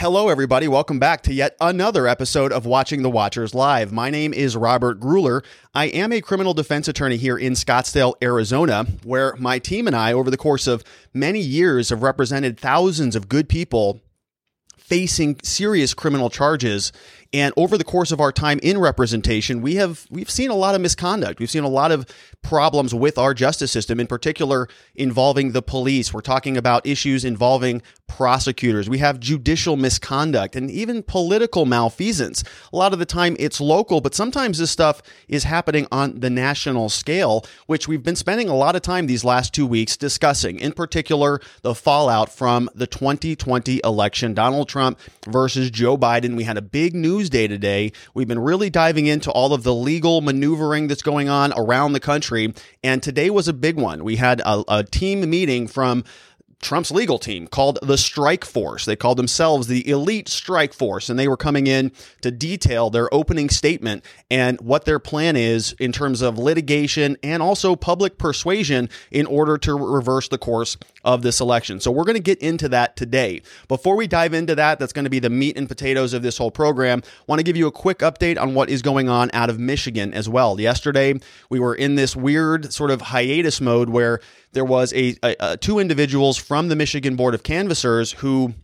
Hello, everybody. Welcome back to yet another episode of Watching the Watchers Live. My name is Robert Gruler. I am a criminal defense attorney here in Scottsdale, Arizona, where my team and I, over the course of many years, have represented thousands of good people facing serious criminal charges and over the course of our time in representation, we have we've seen a lot of misconduct. We've seen a lot of problems with our justice system, in particular involving the police. We're talking about issues involving prosecutors. We have judicial misconduct and even political malfeasance. A lot of the time it's local, but sometimes this stuff is happening on the national scale, which we've been spending a lot of time these last two weeks discussing. In particular, the fallout from the 2020 election, Donald Trump versus Joe Biden. We had a big news news day today. We've been really diving into all of the legal maneuvering that's going on around the country. And today was a big one. We had a, a team meeting from Trump's legal team called the Strike Force. They called themselves the Elite Strike Force, and they were coming in to detail their opening statement and what their plan is in terms of litigation and also public persuasion in order to reverse the course of this election. So we're going to get into that today. Before we dive into that, that's going to be the meat and potatoes of this whole program. I want to give you a quick update on what is going on out of Michigan as well. Yesterday, we were in this weird sort of hiatus mode where there was a, a, a two individuals from the Michigan Board of Canvassers who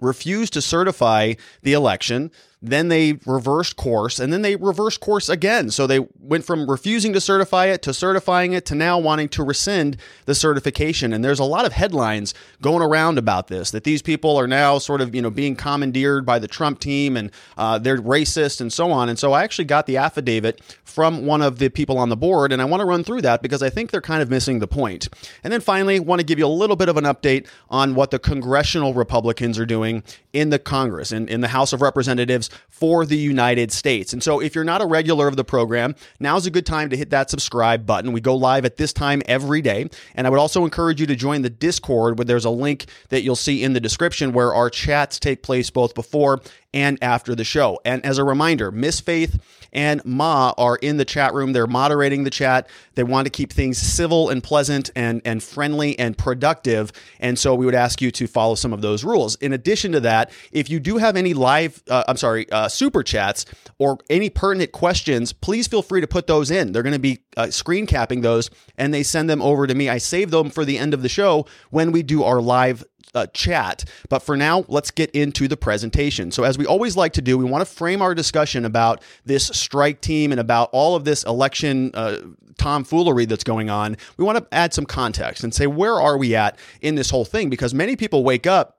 refused to certify the election then they reversed course and then they reversed course again. So they went from refusing to certify it to certifying it to now wanting to rescind the certification. And there's a lot of headlines going around about this that these people are now sort of, you know, being commandeered by the Trump team and uh, they're racist and so on. And so I actually got the affidavit from one of the people on the board and I want to run through that because I think they're kind of missing the point. And then finally, want to give you a little bit of an update on what the congressional Republicans are doing in the Congress and in the House of Representatives for the United States. And so if you're not a regular of the program, now's a good time to hit that subscribe button. We go live at this time every day. And I would also encourage you to join the Discord where there's a link that you'll see in the description where our chats take place both before and after the show. And as a reminder, Miss Faith and Ma are in the chat room. They're moderating the chat. They want to keep things civil and pleasant and, and friendly and productive. And so we would ask you to follow some of those rules. In addition to that, if you do have any live, uh, I'm sorry, uh, super chats or any pertinent questions, please feel free to put those in. They're going to be uh, screen capping those and they send them over to me. I save them for the end of the show when we do our live uh, chat. But for now, let's get into the presentation. So, as we always like to do, we want to frame our discussion about this strike team and about all of this election uh, tomfoolery that's going on. We want to add some context and say, where are we at in this whole thing? Because many people wake up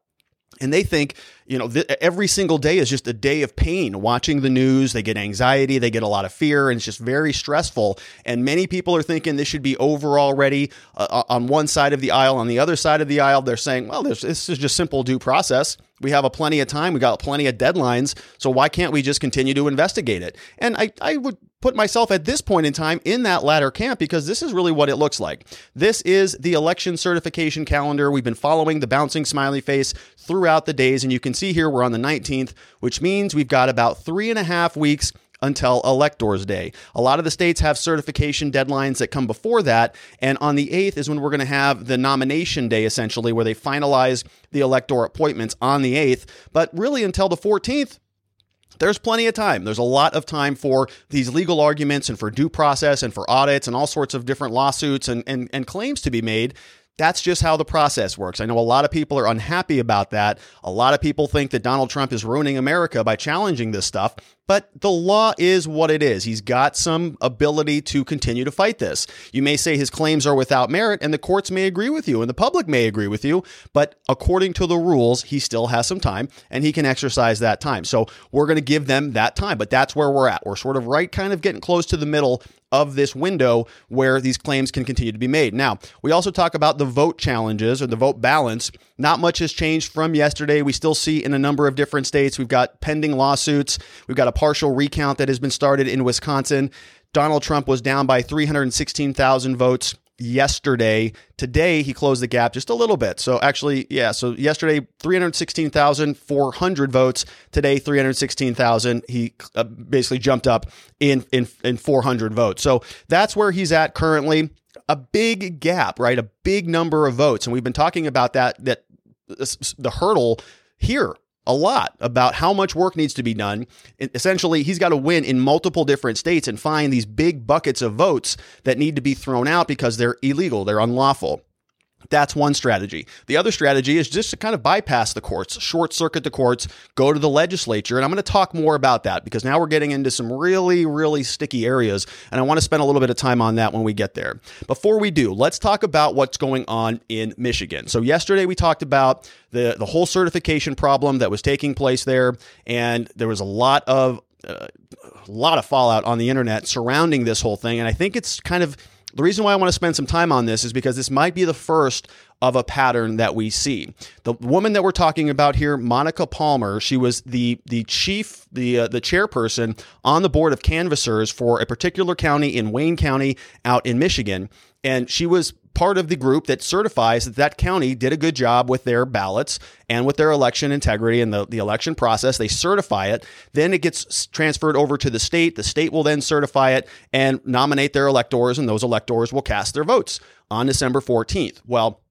and they think you know, th- every single day is just a day of pain watching the news. They get anxiety, they get a lot of fear, and it's just very stressful. And many people are thinking this should be over already uh, uh on one side of the aisle. On the other side of the aisle, they're saying, well, this, this is just simple due process. We have a plenty of time. We got plenty of deadlines. So why can't we just continue to investigate it? And I, I would put myself at this point in time in that latter camp because this is really what it looks like. This is the election certification calendar. We've been following the bouncing smiley face throughout the days, and you can see here we're on the 19th, which means we've got about three and a half weeks until Electors Day. A lot of the states have certification deadlines that come before that. And on the 8th is when we're going to have the nomination day, essentially, where they finalize the elector appointments on the 8th. But really, until the 14th, there's plenty of time. There's a lot of time for these legal arguments and for due process and for audits and all sorts of different lawsuits and, and, and claims to be made that's just how the process works. I know a lot of people are unhappy about that. A lot of people think that Donald Trump is ruining America by challenging this stuff. But the law is what it is. He's got some ability to continue to fight this. You may say his claims are without merit, and the courts may agree with you, and the public may agree with you. But according to the rules, he still has some time, and he can exercise that time. So we're going to give them that time. But that's where we're at. We're sort of right, kind of getting close to the middle of this window where these claims can continue to be made. Now, we also talk about the vote challenges or the vote balance. Not much has changed from yesterday. We still see in a number of different states, we've got pending lawsuits. We've got a partial recount that has been started in Wisconsin. Donald Trump was down by 316,000 votes yesterday. Today, he closed the gap just a little bit. So, actually, yeah, so yesterday, 316,400 votes. Today, 316,000. He uh, basically jumped up in, in, in 400 votes. So, that's where he's at currently. A big gap, right? A big number of votes. And we've been talking about that, that the hurdle here a lot about how much work needs to be done. Essentially, he's got to win in multiple different states and find these big buckets of votes that need to be thrown out because they're illegal, they're unlawful. That's one strategy. The other strategy is just to kind of bypass the courts, short circuit the courts, go to the legislature. And I'm going to talk more about that because now we're getting into some really, really sticky areas. And I want to spend a little bit of time on that when we get there. Before we do, let's talk about what's going on in Michigan. So, yesterday we talked about the, the whole certification problem that was taking place there. And there was a lot of uh, a lot of fallout on the internet surrounding this whole thing. And I think it's kind of the reason why I want to spend some time on this is because this might be the first of a pattern that we see. The woman that we're talking about here, Monica Palmer, she was the the chief, the uh, the chairperson on the board of canvassers for a particular county in Wayne County out in Michigan, and she was part of the group that certifies that that county did a good job with their ballots and with their election integrity and the, the election process. They certify it. Then it gets transferred over to the state. The state will then certify it and nominate their electors, and those electors will cast their votes on December 14th. Well,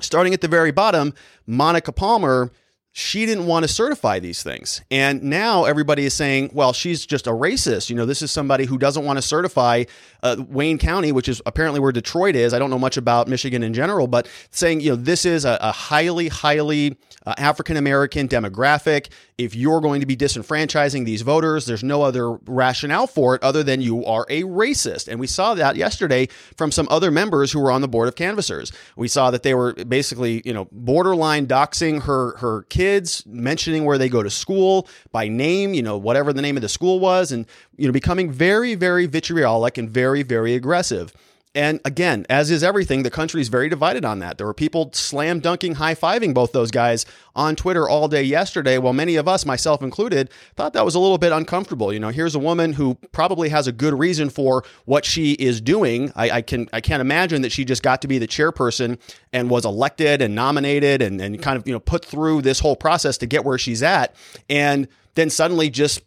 starting at the very bottom, Monica Palmer she didn't want to certify these things. And now everybody is saying, well, she's just a racist. You know, this is somebody who doesn't want to certify uh, Wayne County, which is apparently where Detroit is. I don't know much about Michigan in general, but saying, you know, this is a, a highly, highly uh, African American demographic. If you're going to be disenfranchising these voters, there's no other rationale for it other than you are a racist. And we saw that yesterday from some other members who were on the board of canvassers. We saw that they were basically, you know, borderline doxing her her kids kids, mentioning where they go to school by name, you know, whatever the name of the school was, and, you know, becoming very, very vitriolic and very, very aggressive. And again, as is everything, the country is very divided on that. There were people slam dunking, high fiving both those guys on Twitter all day yesterday, while many of us, myself included, thought that was a little bit uncomfortable. You know, here's a woman who probably has a good reason for what she is doing. I, I can I can't imagine that she just got to be the chairperson and was elected and nominated and, and kind of, you know, put through this whole process to get where she's at. And then suddenly just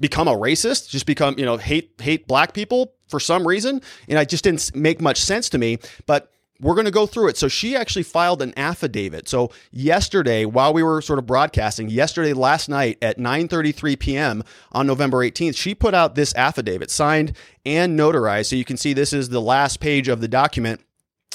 become a racist, just become, you know, hate hate black people for some reason. And I just didn't make much sense to me. But we're going to go through it. So she actually filed an affidavit. So yesterday, while we were sort of broadcasting, yesterday last night at 9:33 p.m. on November 18th, she put out this affidavit signed and notarized. So you can see this is the last page of the document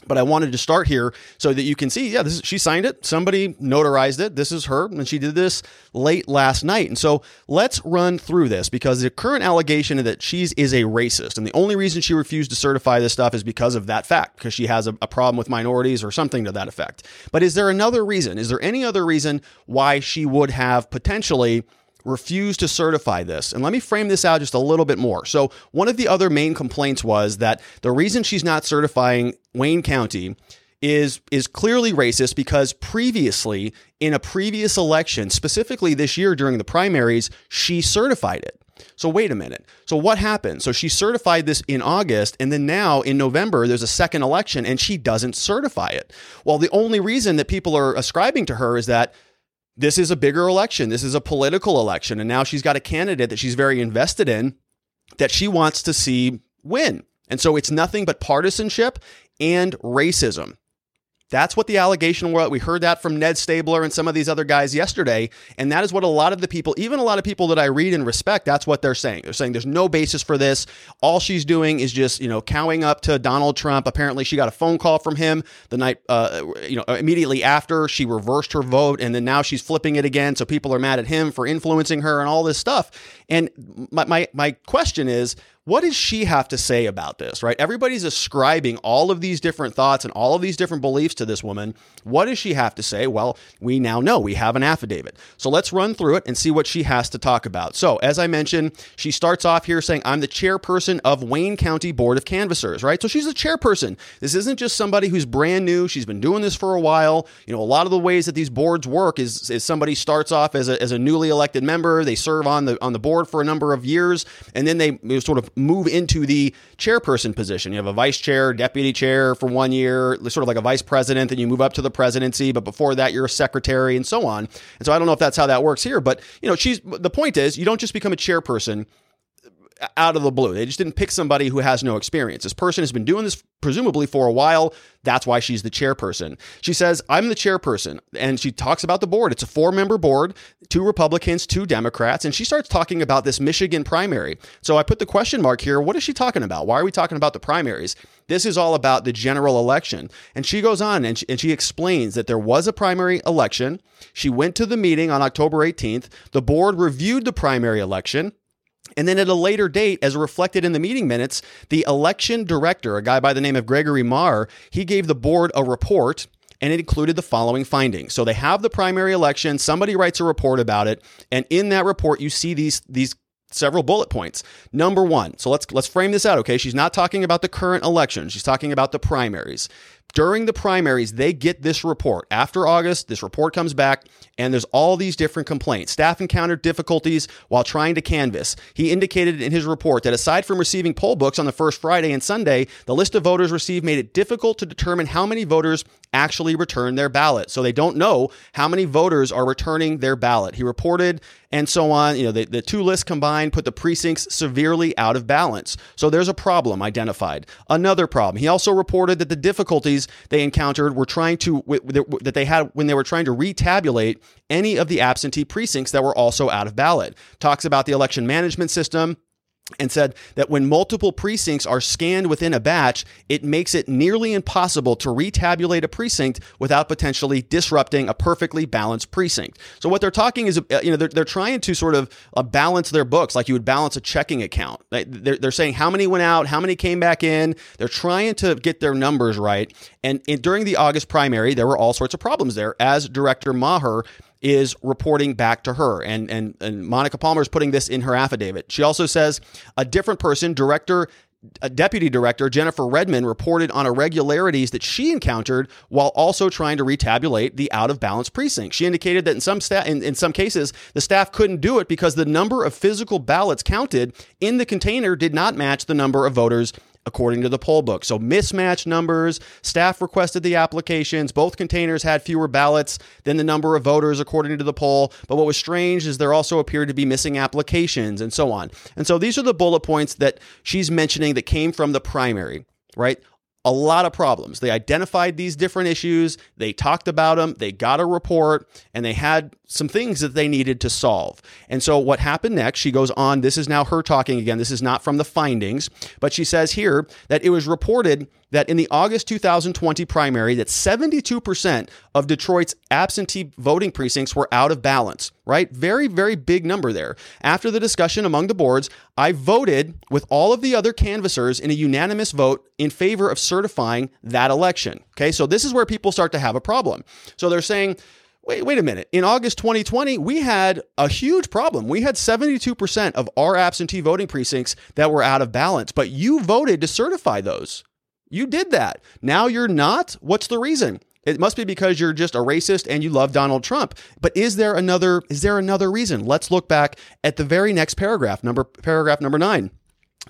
but I wanted to start here so that you can see, yeah, this is, she signed it. Somebody notarized it. This is her, and she did this late last night. And so let's run through this because the current allegation is that she's is a racist, and the only reason she refused to certify this stuff is because of that fact, because she has a, a problem with minorities or something to that effect. But is there another reason? Is there any other reason why she would have potentially refused to certify this. And let me frame this out just a little bit more. So, one of the other main complaints was that the reason she's not certifying Wayne County is is clearly racist because previously in a previous election, specifically this year during the primaries, she certified it. So wait a minute. So what happened? So she certified this in August and then now in November there's a second election and she doesn't certify it. Well, the only reason that people are ascribing to her is that this is a bigger election. This is a political election. And now she's got a candidate that she's very invested in that she wants to see win. And so it's nothing but partisanship and racism. That's what the allegation was. We heard that from Ned Staebler and some of these other guys yesterday. And that is what a lot of the people, even a lot of people that I read and respect, that's what they're saying. They're saying there's no basis for this. All she's doing is just, you know, cowing up to Donald Trump. Apparently, she got a phone call from him the night, uh, you know, immediately after she reversed her vote. And then now she's flipping it again. So people are mad at him for influencing her and all this stuff. And my, my, my question is, what does she have to say about this, right? Everybody's ascribing all of these different thoughts and all of these different beliefs to this woman. What does she have to say? Well, we now know we have an affidavit. So let's run through it and see what she has to talk about. So, as I mentioned, she starts off here saying, I'm the chairperson of Wayne County Board of Canvassers, right? So she's a chairperson. This isn't just somebody who's brand new. She's been doing this for a while. You know, a lot of the ways that these boards work is, is somebody starts off as a, as a newly elected member. They serve on the on the board for a number of years, and then they sort of move into the chairperson position. You have a vice chair, deputy chair for one year, sort of like a vice president, then you move up to the presidency, but before that you're a secretary and so on. And so I don't know if that's how that works here, but you know, she's the point is you don't just become a chairperson out of the blue. They just didn't pick somebody who has no experience. This person has been doing this presumably for a while. That's why she's the chairperson. She says, I'm the chairperson. And she talks about the board. It's a four member board, two Republicans, two Democrats. And she starts talking about this Michigan primary. So I put the question mark here. What is she talking about? Why are we talking about the primaries? This is all about the general election. And she goes on and she, and she explains that there was a primary election. She went to the meeting on October 18th. The board reviewed the primary election. And then at a later date, as reflected in the meeting minutes, the election director, a guy by the name of Gregory Marr, he gave the board a report and it included the following findings. So they have the primary election, somebody writes a report about it, and in that report you see these these several bullet points. Number 1. So let's let's frame this out, okay? She's not talking about the current election. She's talking about the primaries during the primaries, they get this report. After August, this report comes back, and there's all these different complaints. Staff encountered difficulties while trying to canvass. He indicated in his report that aside from receiving poll books on the first Friday and Sunday, the list of voters received made it difficult to determine how many voters actually returned their ballot. So they don't know how many voters are returning their ballot. He reported and so on. You know, the, the two lists combined put the precincts severely out of balance. So there's a problem identified. Another problem. He also reported that the difficulties they encountered were trying to that they had when they were trying to retabulate any of the absentee precincts that were also out of ballot. Talks about the election management system and said that when multiple precincts are scanned within a batch, it makes it nearly impossible to retabulate a precinct without potentially disrupting a perfectly balanced precinct. So what they're talking is, uh, you know, they're, they're trying to sort of uh, balance their books like you would balance a checking account. They're, they're saying how many went out, how many came back in. They're trying to get their numbers right. And in, during the August primary, there were all sorts of problems there, as Director Maher is reporting back to her. And, and, and Monica Palmer is putting this in her affidavit. She also says a different person, director, a deputy director, Jennifer Redman, reported on irregularities that she encountered while also trying to retabulate the out of balance precinct. She indicated that in some sta- in, in some cases, the staff couldn't do it because the number of physical ballots counted in the container did not match the number of voters according to the poll book. So mismatched numbers, staff requested the applications, both containers had fewer ballots than the number of voters according to the poll. But what was strange is there also appeared to be missing applications and so on. And so these are the bullet points that she's mentioning that came from the primary, right? a lot of problems. They identified these different issues, they talked about them, they got a report, and they had some things that they needed to solve. And so, what happened next, she goes on, this is now her talking again. This is not from the findings, but she says here that it was reported that in the August 2020 primary that 72% of Detroit's absentee voting precincts were out of balance, right? Very very big number there. After the discussion among the boards, I voted with all of the other canvassers in a unanimous vote in favor of certifying that election. Okay? So this is where people start to have a problem. So they're saying Wait, wait a minute. In August 2020, we had a huge problem. We had 72% of our absentee voting precincts that were out of balance, but you voted to certify those. You did that. Now you're not? What's the reason? It must be because you're just a racist and you love Donald Trump. But is there another is there another reason? Let's look back at the very next paragraph, number paragraph number 9.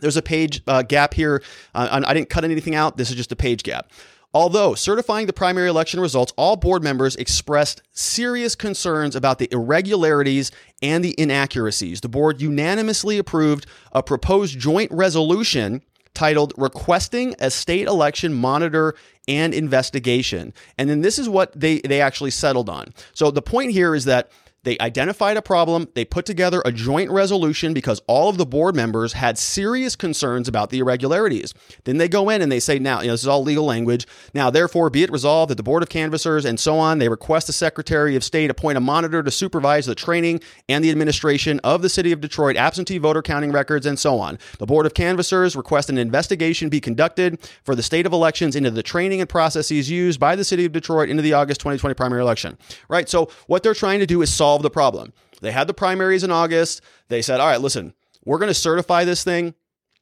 There's a page uh, gap here. Uh, I didn't cut anything out. This is just a page gap. Although certifying the primary election results, all board members expressed serious concerns about the irregularities and the inaccuracies. The board unanimously approved a proposed joint resolution titled Requesting a State Election Monitor and Investigation. And then this is what they, they actually settled on. So the point here is that they identified a problem. They put together a joint resolution because all of the board members had serious concerns about the irregularities. Then they go in and they say, now, you know, this is all legal language. Now, therefore, be it resolved that the Board of Canvassers and so on, they request the Secretary of State appoint a monitor to supervise the training and the administration of the City of Detroit absentee voter counting records and so on. The Board of Canvassers request an investigation be conducted for the state of elections into the training and processes used by the City of Detroit into the August 2020 primary election. Right? So, what they're trying to do is solve solve the problem. They had the primaries in August. They said, all right, listen, we're going to certify this thing,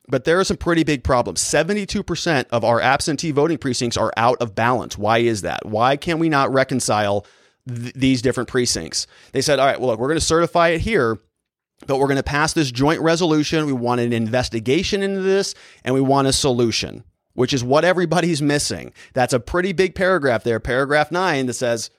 but there are some pretty big problems. 72% of our absentee voting precincts are out of balance. Why is that? Why can we not reconcile th- these different precincts? They said, all right, well, look, we're going to certify it here, but we're going to pass this joint resolution. We want an investigation into this and we want a solution, which is what everybody's missing. That's a pretty big paragraph there, paragraph nine, that says,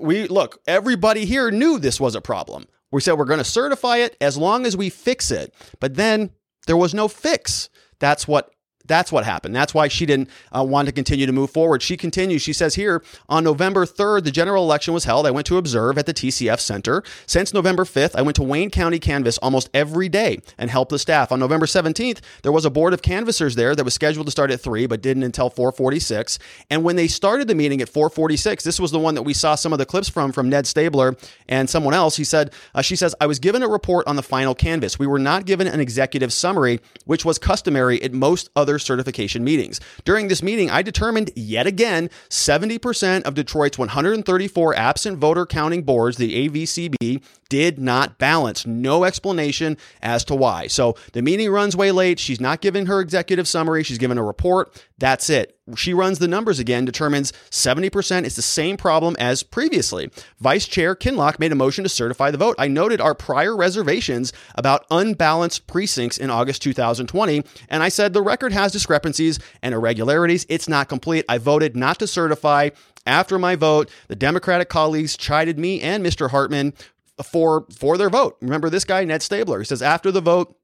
we look, everybody here knew this was a problem. We said we're going to certify it as long as we fix it. But then There was no fix. That's what that's what happened. That's why she didn't uh, want to continue to move forward. She continues. She says here on November 3rd, the general election was held. I went to observe at the TCF Center. Since November 5th, I went to Wayne County Canvass almost every day and helped the staff. On November 17th, there was a board of canvassers there that was scheduled to start at 3 but didn't until 446. And when they started the meeting at 446, this was the one that we saw some of the clips from from Ned Staebler and someone else. He said, uh, she says, I was given a report on the final canvass. We were not given an executive summary, which was customary at most other other certification meetings. During this meeting, I determined yet again 70% of Detroit's 134 absent voter counting boards, the AVCB, did not balance. No explanation as to why. So the meeting runs way late. She's not giving her executive summary. She's given a report. That's it. She runs the numbers again, determines 70% is the same problem as previously. Vice Chair Kinloch made a motion to certify the vote. I noted our prior reservations about unbalanced precincts in August 2020, and I said the record has discrepancies and irregularities. It's not complete. I voted not to certify. After my vote, the Democratic colleagues chided me and Mr. Hartmann for for their vote. Remember this guy, Ned Staebler. He says after the vote,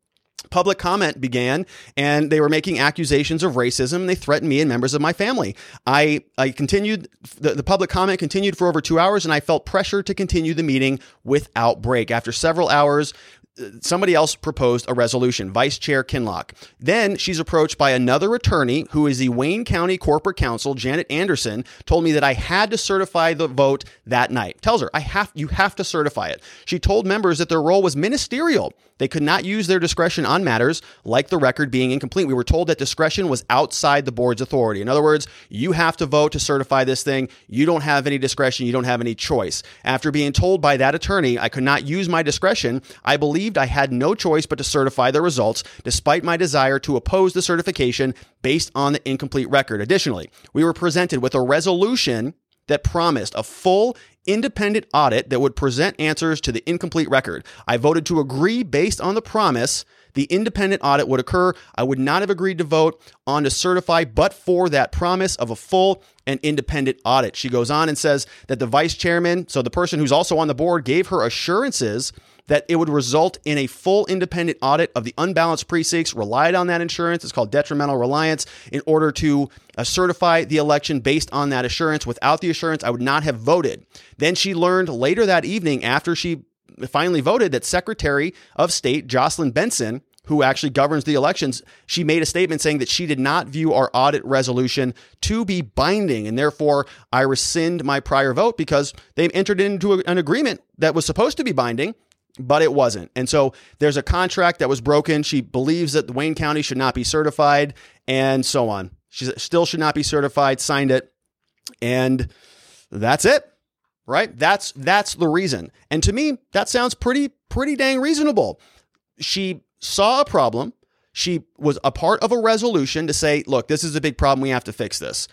public comment began and they were making accusations of racism and they threatened me and members of my family i i continued the, the public comment continued for over two hours and i felt pressure to continue the meeting without break after several hours Uh, somebody else proposed a resolution, Vice Chair Kinloch. Then she's approached by another attorney who is the Wayne County Corporate Counsel, Janet Anderson, told me that I had to certify the vote that night. Tells her, I have you have to certify it. She told members that their role was ministerial. They could not use their discretion on matters like the record being incomplete. We were told that discretion was outside the board's authority. In other words, you have to vote to certify this thing. You don't have any discretion. You don't have any choice. After being told by that attorney I could not use my discretion, I believed I had no choice but to certify the results, despite my desire to oppose the certification based on the incomplete record. Additionally, we were presented with a resolution that promised a full independent audit that would present answers to the incomplete record. I voted to agree based on the promise the independent audit would occur. I would not have agreed to vote on to certify, but for that promise of a full and independent audit. She goes on and says that the vice chairman, so the person who's also on the board, gave her assurances that it would result in a full independent audit of the unbalanced precincts, relied on that insurance. It's called detrimental reliance in order to uh, certify the election based on that assurance. Without the assurance, I would not have voted. Then she learned later that evening, after she finally voted, that Secretary of State Jocelyn Benson who actually governs the elections, she made a statement saying that she did not view our audit resolution to be binding. And therefore, I rescind my prior vote because they entered into an agreement that was supposed to be binding but it wasn't. And so there's a contract that was broken. She believes that Wayne County should not be certified and so on. She still should not be certified, signed it, and that's it. Right? That's that's the reason. And to me, that sounds pretty pretty dang reasonable. She saw a problem. She was a part of a resolution to say, look, this is a big problem. We have to fix this.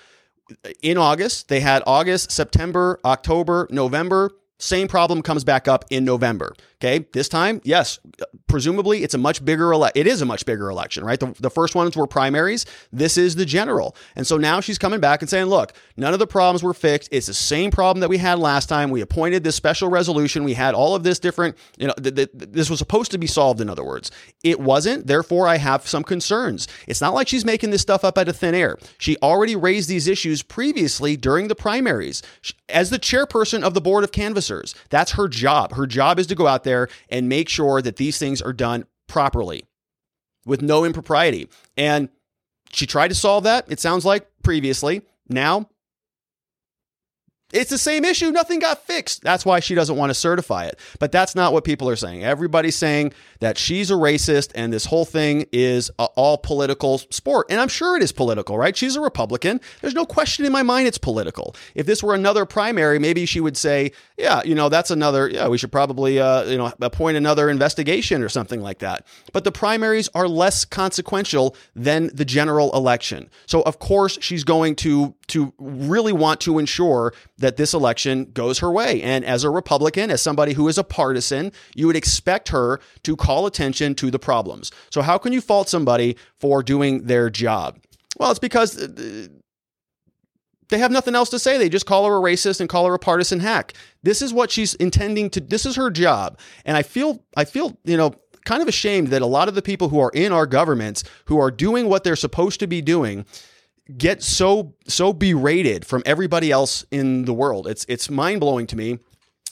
In August, they had August, September, October, November. Same problem comes back up in November. Okay, this time, yes, presumably it's a much bigger ele- it is a much bigger election, right? The, the first ones were primaries. This is the general, and so now she's coming back and saying, "Look, none of the problems were fixed. It's the same problem that we had last time. We appointed this special resolution. We had all of this different, you know, th- th- this was supposed to be solved. In other words, it wasn't. Therefore, I have some concerns. It's not like she's making this stuff up out of thin air. She already raised these issues previously during the primaries as the chairperson of the board of canvassers. That's her job. Her job is to go out there and make sure that these things are done properly with no impropriety. And she tried to solve that, it sounds like previously. Now it's the same issue. Nothing got fixed. That's why she doesn't want to certify it. But that's not what people are saying. Everybody's saying that she's a racist and this whole thing is a all political sport. And I'm sure it is political, right? She's a Republican. There's no question in my mind it's political. If this were another primary, maybe she would say, yeah, you know, that's another, yeah, we should probably, uh, you know, appoint another investigation or something like that. But the primaries are less consequential than the general election. So, of course, she's going to to really want to ensure that this election goes her way. And as a Republican, as somebody who is a partisan, you would expect her to call attention to the problems. So, how can you fault somebody for doing their job? Well, it's because uh, they have nothing else to say. They just call her a racist and call her a partisan hack. This is what she's intending to this is her job. And I feel I feel, you know, kind of ashamed that a lot of the people who are in our governments who are doing what they're supposed to be doing get so so berated from everybody else in the world. It's it's mind blowing to me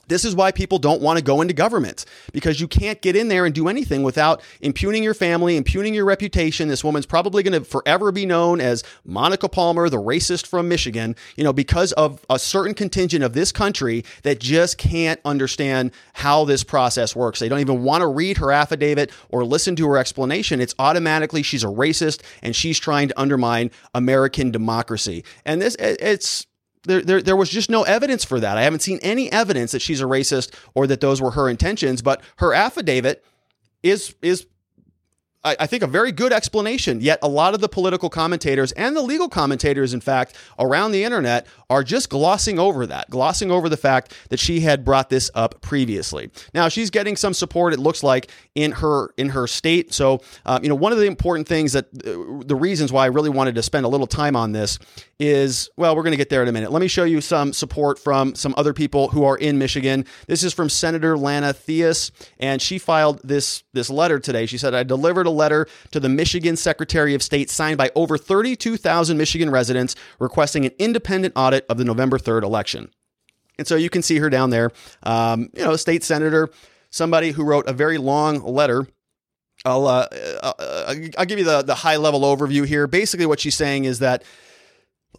this is why people don't want to go into government because you can't get in there and do anything without impugning your family, impugning your reputation. This woman's probably going to forever be known as Monica Palmer, the racist from Michigan, you know, because of a certain contingent of this country that just can't understand how this process works. They don't even want to read her affidavit or listen to her explanation. It's automatically she's a racist and she's trying to undermine American democracy. And this, it's, there, there, there was just no evidence for that. I haven't seen any evidence that she's a racist or that those were her intentions, but her affidavit is is I, I think, a very good explanation. Yet a lot of the political commentators and the legal commentators, in fact, around the internet are just glossing over that, glossing over the fact that she had brought this up previously. Now she's getting some support. It looks like in her in her state. So um, you know, one of the important things that uh, the reasons why I really wanted to spend a little time on this is well, we're going to get there in a minute. Let me show you some support from some other people who are in Michigan. This is from Senator Lana Theis, and she filed this this letter today. She said, "I delivered a letter to the Michigan Secretary of State signed by over 32,000 Michigan residents requesting an independent audit of the November 3rd election. And so you can see her down there, um, you know, state senator, somebody who wrote a very long letter I'll uh, uh, I'll give you the the high level overview here. Basically, what she's saying is that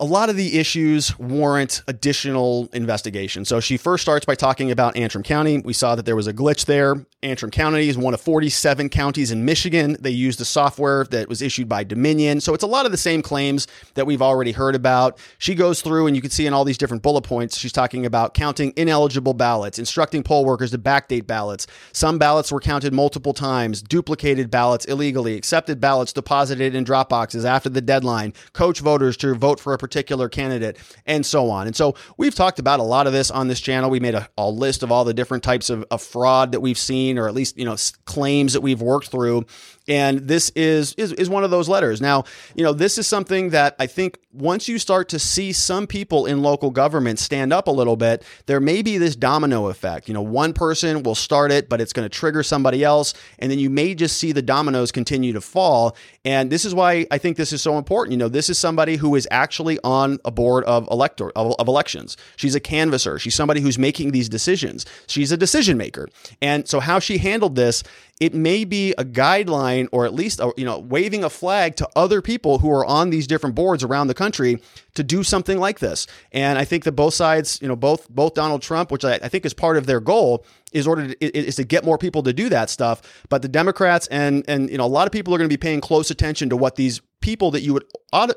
a lot of the issues warrant additional investigation. So she first starts by talking about Antrim County. We saw that there was a glitch there. Antrim County is one of 47 counties in Michigan. They used the software that was issued by Dominion. So it's a lot of the same claims that we've already heard about. She goes through, and you can see in all these different bullet points, she's talking about counting ineligible ballots, instructing poll workers to backdate ballots. Some ballots were counted multiple times, duplicated ballots illegally, accepted ballots deposited in drop boxes after the deadline, coach voters to vote for a particular candidate, and so on. And so we've talked about a lot of this on this channel. We made a, a list of all the different types of, of fraud that we've seen, or at least, you know, claims that we've worked through. And this is, is is one of those letters. Now, you know, this is something that I think once you start to see some people in local government stand up a little bit, there may be this domino effect. You know, one person will start it, but it's going to trigger somebody else, and then you may just see the dominoes continue to fall. And this is why I think this is so important. You know, this is somebody who is actually on a board of elector of, of elections. She's a canvasser. She's somebody who's making these decisions. She's a decision maker. And so how she handled this it may be a guideline or at least a, you know waving a flag to other people who are on these different boards around the country to do something like this and i think that both sides you know both both donald trump which i, I think is part of their goal is order to, is to get more people to do that stuff but the democrats and and you know a lot of people are going to be paying close attention to what these people that you would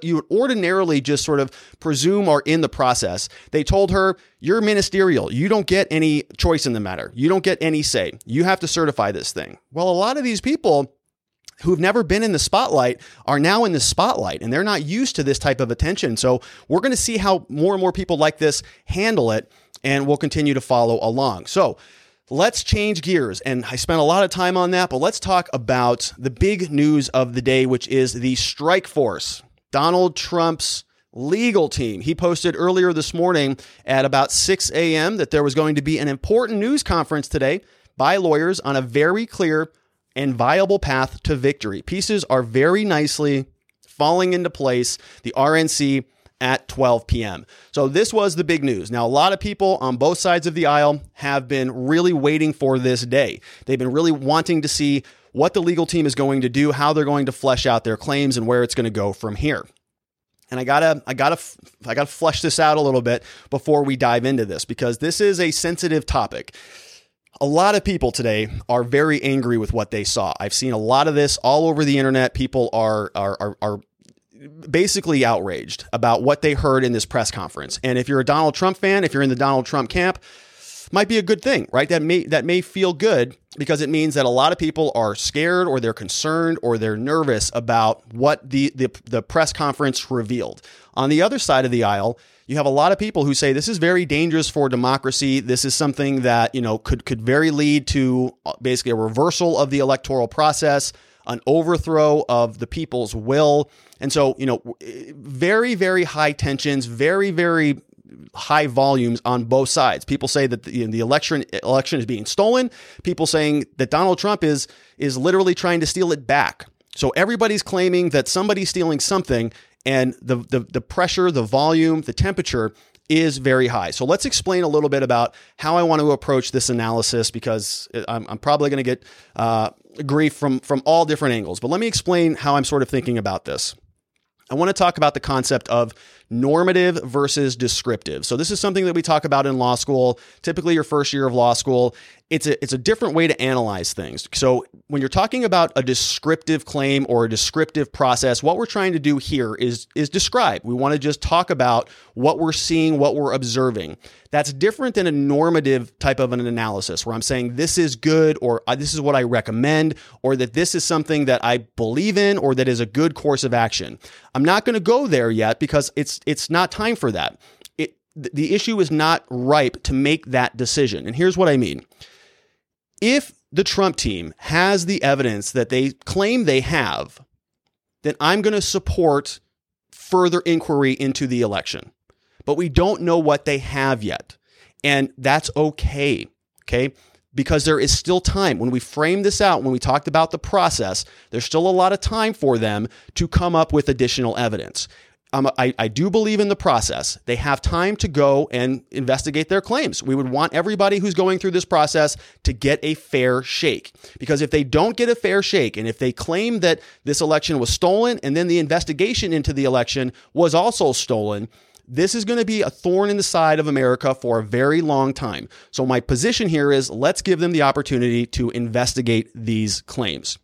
you would ordinarily just sort of presume are in the process. They told her, "You're ministerial. You don't get any choice in the matter. You don't get any say. You have to certify this thing." Well, a lot of these people who've never been in the spotlight are now in the spotlight and they're not used to this type of attention. So, we're going to see how more and more people like this handle it and we'll continue to follow along. So, Let's change gears. And I spent a lot of time on that, but let's talk about the big news of the day, which is the strike force. Donald Trump's legal team. He posted earlier this morning at about 6 a.m. that there was going to be an important news conference today by lawyers on a very clear and viable path to victory. Pieces are very nicely falling into place. The RNC at 12 p.m. So this was the big news. Now, a lot of people on both sides of the aisle have been really waiting for this day. They've been really wanting to see what the legal team is going to do, how they're going to flesh out their claims, and where it's going to go from here. And I gotta, I gotta, I gotta flesh this out a little bit before we dive into this because this is a sensitive topic. A lot of people today are very angry with what they saw. I've seen a lot of this all over the internet. People are are are, are basically outraged about what they heard in this press conference. And if you're a Donald Trump fan, if you're in the Donald Trump camp, might be a good thing, right? That may that may feel good because it means that a lot of people are scared or they're concerned or they're nervous about what the the, the press conference revealed. On the other side of the aisle, you have a lot of people who say this is very dangerous for democracy. This is something that, you know, could could very lead to uh, basically a reversal of the electoral process an overthrow of the people's will. And so, you know, very, very high tensions, very, very high volumes on both sides. People say that the, you know, the election election is being stolen. People saying that Donald Trump is is literally trying to steal it back. So everybody's claiming that somebody's stealing something, and the the, the pressure, the volume, the temperature is very high. So let's explain a little bit about how I want to approach this analysis because I'm, I'm probably going to get uh, grief from from all different angles. But let me explain how I'm sort of thinking about this. I want to talk about the concept of normative versus descriptive. So this is something that we talk about in law school, typically your first year of law school. It's a it's a different way to analyze things. So when you're talking about a descriptive claim or a descriptive process, what we're trying to do here is is describe. We want to just talk about what we're seeing, what we're observing. That's different than a normative type of an analysis where I'm saying this is good or uh, this is what I recommend or that this is something that I believe in or that is a good course of action. I'm not going to go there yet because it's it's not time for that. It, the issue is not ripe to make that decision. And here's what I mean. If the Trump team has the evidence that they claim they have, then I'm going to support further inquiry into the election. But we don't know what they have yet. And that's okay. Okay. Because there is still time. When we framed this out, when we talked about the process, there's still a lot of time for them to come up with additional evidence I, I do believe in the process. They have time to go and investigate their claims. We would want everybody who's going through this process to get a fair shake. Because if they don't get a fair shake, and if they claim that this election was stolen and then the investigation into the election was also stolen, this is going to be a thorn in the side of America for a very long time. So, my position here is let's give them the opportunity to investigate these claims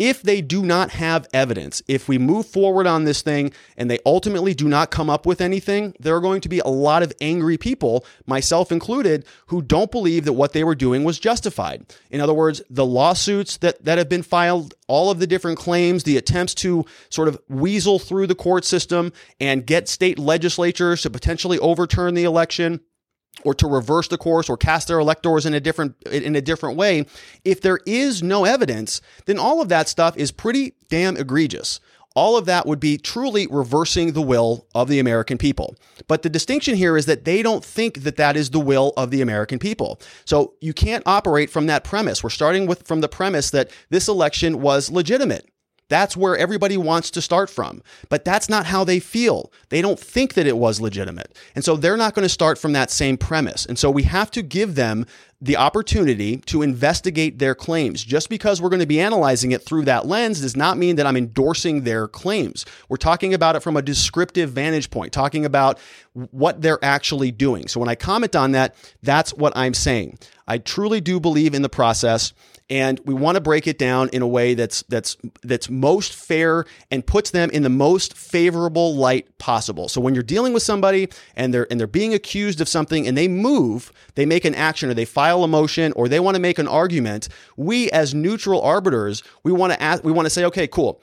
if they do not have evidence, if we move forward on this thing and they ultimately do not come up with anything, there are going to be a lot of angry people, myself included, who don't believe that what they were doing was justified. In other words, the lawsuits that, that have been filed, all of the different claims, the attempts to sort of weasel through the court system and get state legislatures to potentially overturn the election or to reverse the course or cast their electors in a different in a different way if there is no evidence then all of that stuff is pretty damn egregious all of that would be truly reversing the will of the American people. But the distinction here is that they don't think that that is the will of the American people. So you can't operate from that premise. We're starting with from the premise that this election was legitimate. That's where everybody wants to start from. But that's not how they feel. They don't think that it was legitimate. And so they're not going to start from that same premise. And so we have to give them the opportunity to investigate their claims. Just because we're going to be analyzing it through that lens does not mean that I'm endorsing their claims. We're talking about it from a descriptive vantage point, talking about what they're actually doing. So when I comment on that, that's what I'm saying. I truly do believe in the process and we want to break it down in a way that's that's that's most fair and puts them in the most favorable light possible. So when you're dealing with somebody and they're and they're being accused of something and they move, they make an action or they file a motion or they want to make an argument, we as neutral arbiters, we want to ask, we want to say, okay, cool.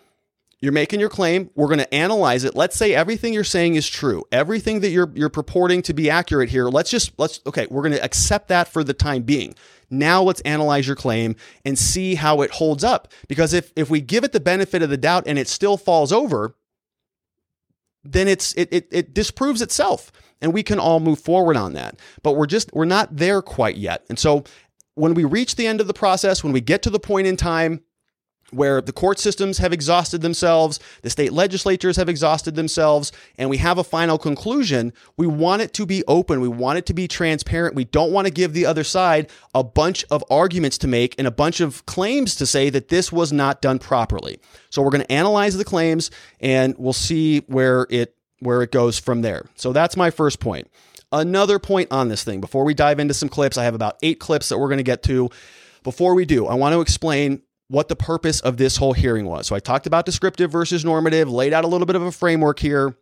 You're making your claim. We're going to analyze it. Let's say everything you're saying is true. Everything that you're you're purporting to be accurate here. Let's just let's okay, we're going to accept that for the time being. Now let's analyze your claim and see how it holds up. Because if if we give it the benefit of the doubt and it still falls over, then it's it it, it disproves itself and we can all move forward on that. But we're just we're not there quite yet. And so when we reach the end of the process, when we get to the point in time where the court systems have exhausted themselves, the state legislatures have exhausted themselves, and we have a final conclusion, we want it to be open. We want it to be transparent. We don't want to give the other side a bunch of arguments to make and a bunch of claims to say that this was not done properly. So we're going to analyze the claims and we'll see where it where it goes from there. So that's my first point. Another point on this thing before we dive into some clips, I have about 8 clips that we're going to get to. Before we do, I want to explain what the purpose of this whole hearing was. So I talked about descriptive versus normative, laid out a little bit of a framework here.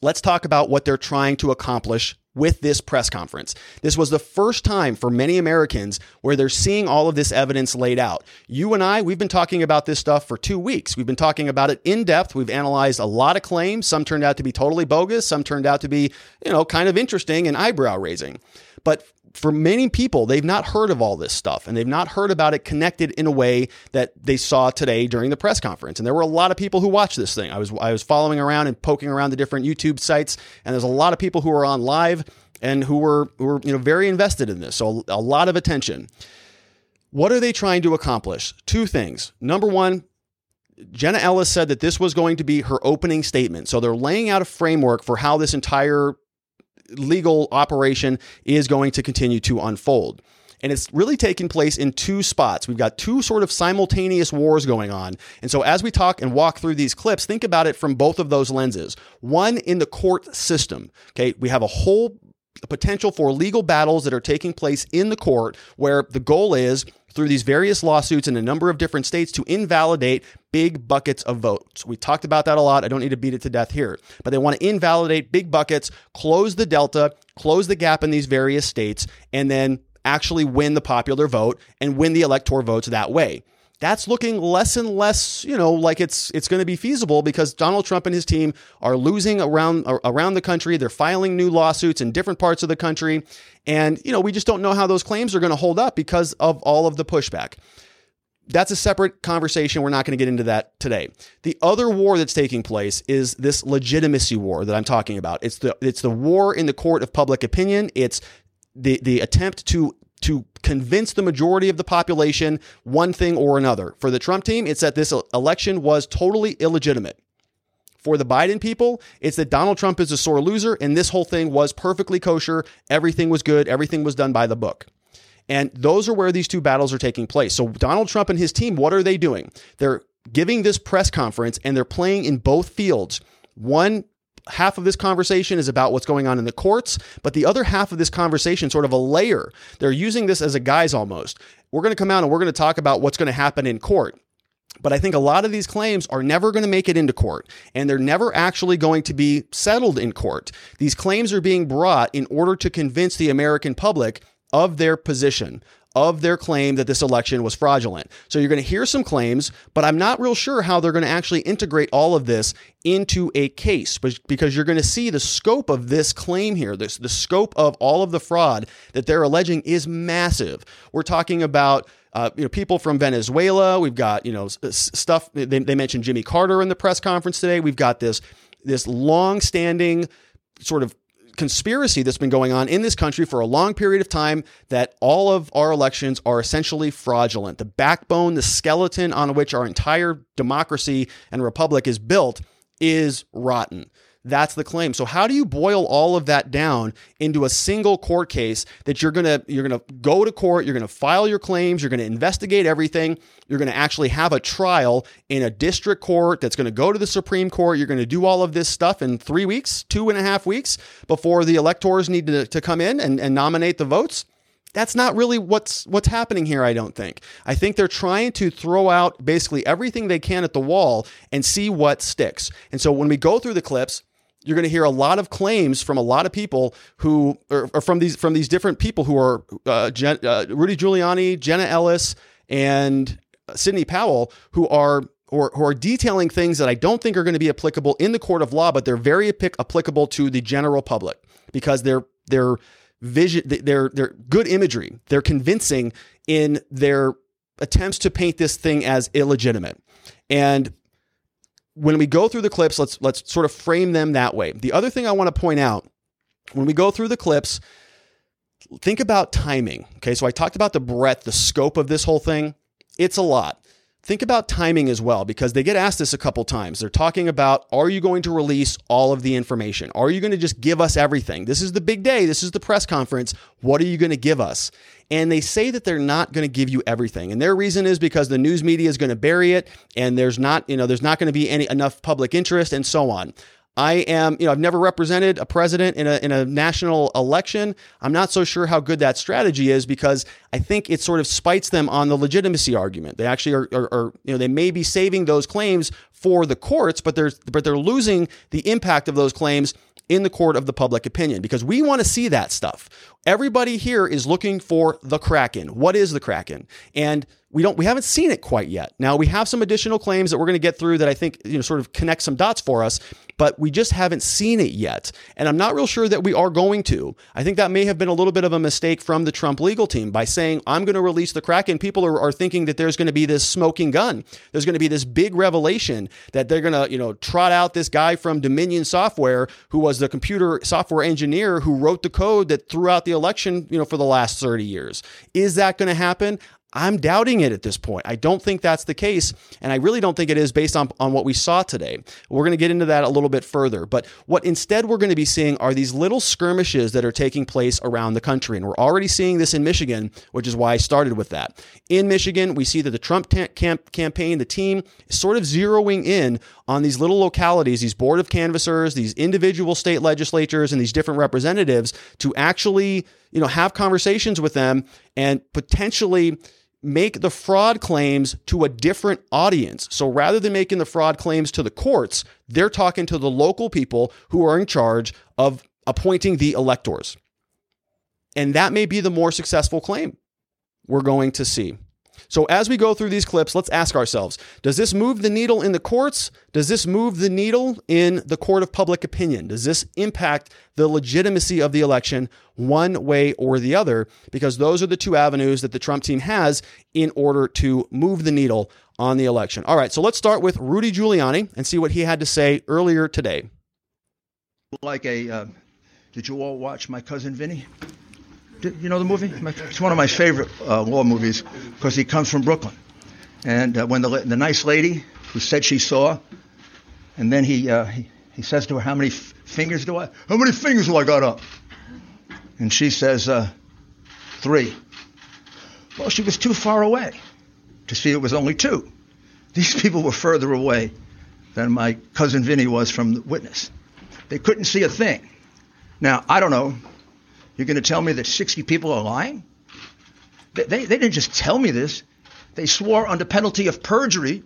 Let's talk about what they're trying to accomplish with this press conference. This was the first time for many Americans where they're seeing all of this evidence laid out. You and I, we've been talking about this stuff for two weeks. We've been talking about it in depth. We've analyzed a lot of claims. Some turned out to be totally bogus. Some turned out to be, you know, kind of interesting and eyebrow raising. But for many people, they've not heard of all this stuff and they've not heard about it connected in a way that they saw today during the press conference. And there were a lot of people who watched this thing. I was I was following around and poking around the different YouTube sites, and there's a lot of people who were on live and who were who were you know very invested in this. So a lot of attention. What are they trying to accomplish? Two things. Number one, Jenna Ellis said that this was going to be her opening statement. So they're laying out a framework for how this entire legal operation is going to continue to unfold. And it's really taking place in two spots. We've got two sort of simultaneous wars going on. And so, as we talk and walk through these clips, think about it from both of those lenses. One in the court system. Okay. We have a whole potential for legal battles that are taking place in the court where the goal is through these various lawsuits in a number of different states to invalidate big buckets of votes. We talked about that a lot. I don't need to beat it to death here. But they want to invalidate big buckets, close the delta, close the gap in these various states, and then actually win the popular vote and win the electoral votes that way that's looking less and less, you know, like it's it's going to be feasible because Donald Trump and his team are losing around around the country. They're filing new lawsuits in different parts of the country, and you know, we just don't know how those claims are going to hold up because of all of the pushback. That's a separate conversation. We're not going to get into that today. The other war that's taking place is this legitimacy war that I'm talking about. It's the it's the war in the court of public opinion. It's the the attempt to to convince the majority of the population one thing or another. For the Trump team, it's that this election was totally illegitimate. For the Biden people, it's that Donald Trump is a sore loser and this whole thing was perfectly kosher. Everything was good. Everything was done by the book. And those are where these two battles are taking place. So, Donald Trump and his team, what are they doing? They're giving this press conference and they're playing in both fields. One half of this conversation is about what's going on in the courts, but the other half of this conversation, sort of a layer, they're using this as a guise almost. We're going to come out and we're going to talk about what's going to happen in court. But I think a lot of these claims are never going to make it into court, and they're never actually going to be settled in court. These claims are being brought in order to convince the American public of their position, of their claim that this election was fraudulent. So you're going to hear some claims, but I'm not real sure how they're going to actually integrate all of this into a case because you're going to see the scope of this claim here. This the scope of all of the fraud that they're alleging is massive. We're talking about uh, you know, people from Venezuela. We've got you know stuff. They, they mentioned Jimmy Carter in the press conference today. We've got this this long-standing sort of conspiracy that's been going on in this country for a long period of time that all of our elections are essentially fraudulent. The backbone, the skeleton on which our entire democracy and republic is built is rotten. That's the claim. So how do you boil all of that down into a single court case that you're going to you're going to go to court, you're going to file your claims, you're going to investigate everything, you're going to actually have a trial in a district court that's going to go to the Supreme Court. You're going to do all of this stuff in three weeks, two and a half weeks before the electors need to, to come in and, and nominate the votes that's not really what's what's happening here i don't think i think they're trying to throw out basically everything they can at the wall and see what sticks and so when we go through the clips you're going to hear a lot of claims from a lot of people who, or, from these from these different people who are uh, Jen, uh, Rudy Giuliani, Jenna Ellis, and Sidney Powell, who are or who are detailing things that I don't think are going to be applicable in the court of law, but they're very applicable to the general public because they're they're vision they're they're good imagery. They're convincing in their attempts to paint this thing as illegitimate. And when we go through the clips, let's let's sort of frame them that way. The other thing I want to point out when we go through the clips, think about timing. Okay, so I talked about the breadth, the scope of this whole thing. It's a lot. Think about timing as well, because they get asked this a couple times. They're talking about are you going to release all of the information? Are you going to just give us everything? This is the big day. This is the press conference. What are you going to give us? And they say that they're not going to give you everything. And their reason is because the news media is going to bury it and there's not, you know, there's not going to be any enough public interest and so on. I am, you know, I've never represented a president in a, in a national election. I'm not so sure how good that strategy is because I think it sort of spites them on the legitimacy argument. They actually are, are, are, you know, they may be saving those claims for the courts, but they're, but they're losing the impact of those claims in the court of the public opinion because we want to see that stuff. everybody here is looking for the Kraken. What is the Kraken? And we don't we haven't seen it quite yet. Now we have some additional claims that we're going to get through that I think you know sort of connect some dots for us, but we just haven't seen it yet. And I'm not real sure that we are going to. I think that may have been a little bit of a mistake from the Trump legal team by saying I'm going to release the Kraken. People are, are thinking that there's going to be this smoking gun. There's going to be this big revelation that they're going to you know trot out this guy from Dominion Software who was the computer software engineer who wrote the code that threw out the election you know for the last 30 years. Is that going to happen? I'm doubting it at this point. I don't think that's the case. And I really don't think it is based on, on what we saw today. We're going to get into that a little bit further. But what instead we're going to be seeing are these little skirmishes that are taking place around the country. And we're already seeing this in Michigan, which is why I started with that. In Michigan, we see that the Trump t- camp- campaign, the team, is sort of zeroing in on these little localities, these board of canvassers, these individual state legislatures, and these different representatives to actually, you know, have conversations with them and potentially make the fraud claims to a different audience. So rather than making the fraud claims to the courts, they're talking to the local people who are in charge of appointing the electors. And that may be the more successful claim we're going to see. So, as we go through these clips, let's ask ourselves Does this move the needle in the courts? Does this move the needle in the court of public opinion? Does this impact the legitimacy of the election one way or the other? Because those are the two avenues that the Trump team has in order to move the needle on the election. All right, so let's start with Rudy Giuliani and see what he had to say earlier today. Like a, uh, did you all watch My Cousin Vinny? You know the movie? It's one of my favorite uh, law movies because he comes from Brooklyn. And uh, when the, the nice lady who said she saw, and then he, uh, he, he says to her, How many f- fingers do I? How many fingers do I got up? And she says, uh, Three. Well, she was too far away to see it was only two. These people were further away than my cousin Vinny was from the witness. They couldn't see a thing. Now, I don't know you're going to tell me that 60 people are lying? They, they, didn't just tell me this. They swore under penalty of perjury,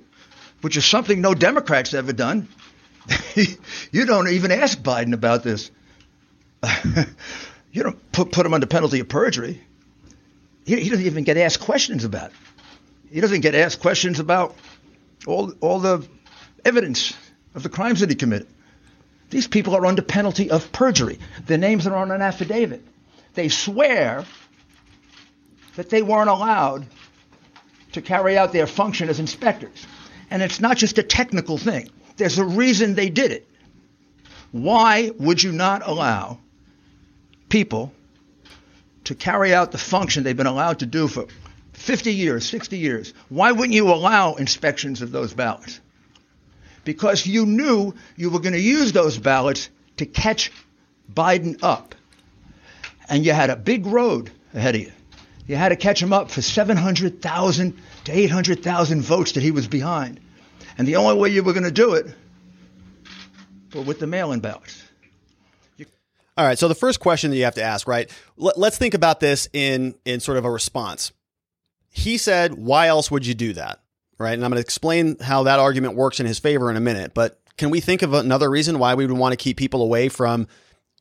which is something no Democrat's ever done. you don't even ask Biden about this. you don't put, put him under penalty of perjury. He, he doesn't even get asked questions about it. He doesn't get asked questions about all, all the evidence of the crimes that he committed. These people are under penalty of perjury. Their names are on an affidavit they swear that they weren't allowed to carry out their function as inspectors. And it's not just a technical thing, there's a reason they did it. Why would you not allow people to carry out the function they've been allowed to do for 50 years, 60 years? Why wouldn't you allow inspections of those ballots? Because you knew you were going to use those ballots to catch Biden up and you had a big road ahead of you. You had to catch him up for 700,000 to 800,000 votes that he was behind. And the only way you were going to do it was with the mail in ballots. All right. So the first question that you have to ask, right? Let's think about this in in sort of a response. He said, "Why else would you do that?" Right? And I'm going to explain how that argument works in his favor in a minute. But can we think of another reason why we would want to keep people away from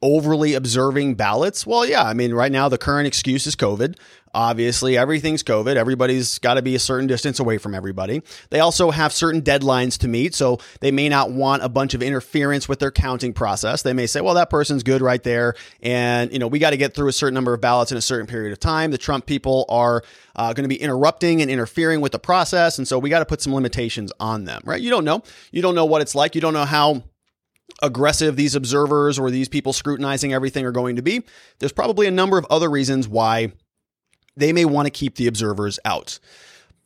overly observing ballots? Well, yeah. I mean, right now the current excuse is COVID. Obviously, everything's COVID. Everybody's got to be a certain distance away from everybody. They also have certain deadlines to meet, so they may not want a bunch of interference with their counting process. They may say, "Well, that person's good right there, and you know we got to get through a certain number of ballots in a certain period of time." The Trump people are uh, going to be interrupting and interfering with the process, and so we got to put some limitations on them. Right? You don't know. You don't know what it's like. You don't know how aggressive these observers or these people scrutinizing everything are going to be, there's probably a number of other reasons why they may want to keep the observers out.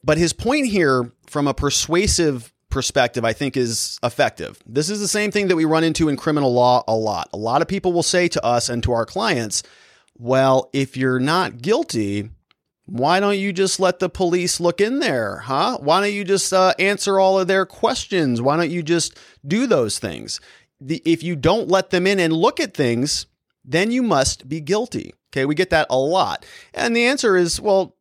But his point here, from a persuasive perspective, I think is effective. This is the same thing that we run into in criminal law a lot. A lot of people will say to us and to our clients, well, if you're not guilty, why don't you just let the police look in there, huh? Why don't you just uh, answer all of their questions? Why don't you just do those things? The, if you don't let them in and look at things, then you must be guilty. Okay, we get that a lot. And the answer is, well,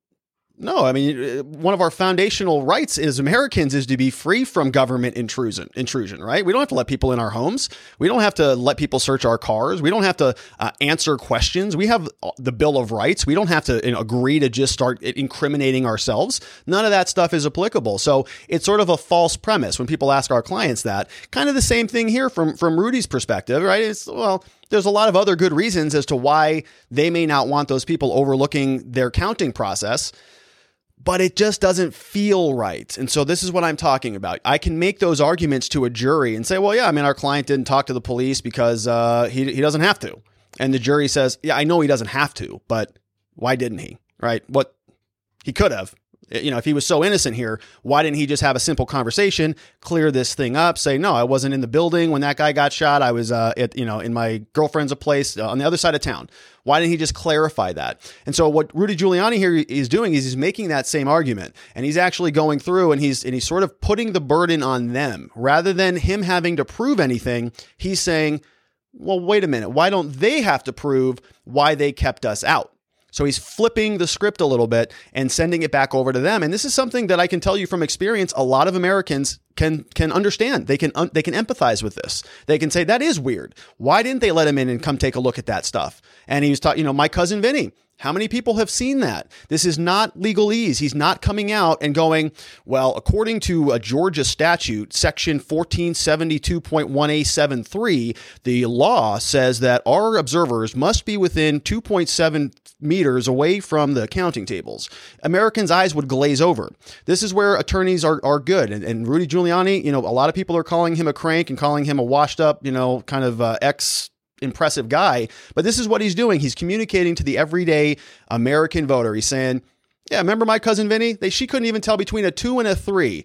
No, I mean, one of our foundational rights as Americans is to be free from government intrusion. Intrusion, right? We don't have to let people in our homes. We don't have to let people search our cars. We don't have to uh, answer questions. We have the Bill of Rights. We don't have to you know, agree to just start incriminating ourselves. None of that stuff is applicable. So it's sort of a false premise when people ask our clients that. Kind of the same thing here from from Rudy's perspective, right? It's well, there's a lot of other good reasons as to why they may not want those people overlooking their counting process but it just doesn't feel right. And so this is what I'm talking about. I can make those arguments to a jury and say, well, yeah, I mean, our client didn't talk to the police because uh, he, he doesn't have to. And the jury says, yeah, I know he doesn't have to, but why didn't he? Right? What he could have. You know, if he was so innocent here, why didn't he just have a simple conversation, clear this thing up, say, no, I wasn't in the building when that guy got shot. I was, uh, at, you know, in my girlfriend's place uh, on the other side of town. Why didn't he just clarify that? And so what Rudy Giuliani here is doing is he's making that same argument and he's actually going through and he's and he's sort of putting the burden on them rather than him having to prove anything. He's saying, well, wait a minute. Why don't they have to prove why they kept us out? So he's flipping the script a little bit and sending it back over to them. And this is something that I can tell you from experience. A lot of Americans can can understand. They can un, they can empathize with this. They can say that is weird. Why didn't they let him in and come take a look at that stuff? And he was talking, you know, my cousin Vinny. How many people have seen that? This is not legalese. He's not coming out and going, well, according to a Georgia statute, section 1472.1A73, the law says that our observers must be within 2.7 meters away from the counting tables. Americans' eyes would glaze over. This is where attorneys are, are good. And, and Rudy Giuliani, you know, a lot of people are calling him a crank and calling him a washed up, you know, kind of uh, ex impressive guy. But this is what he's doing. He's communicating to the everyday American voter. He's saying, yeah, remember my cousin Vinny? They, she couldn't even tell between a two and a three.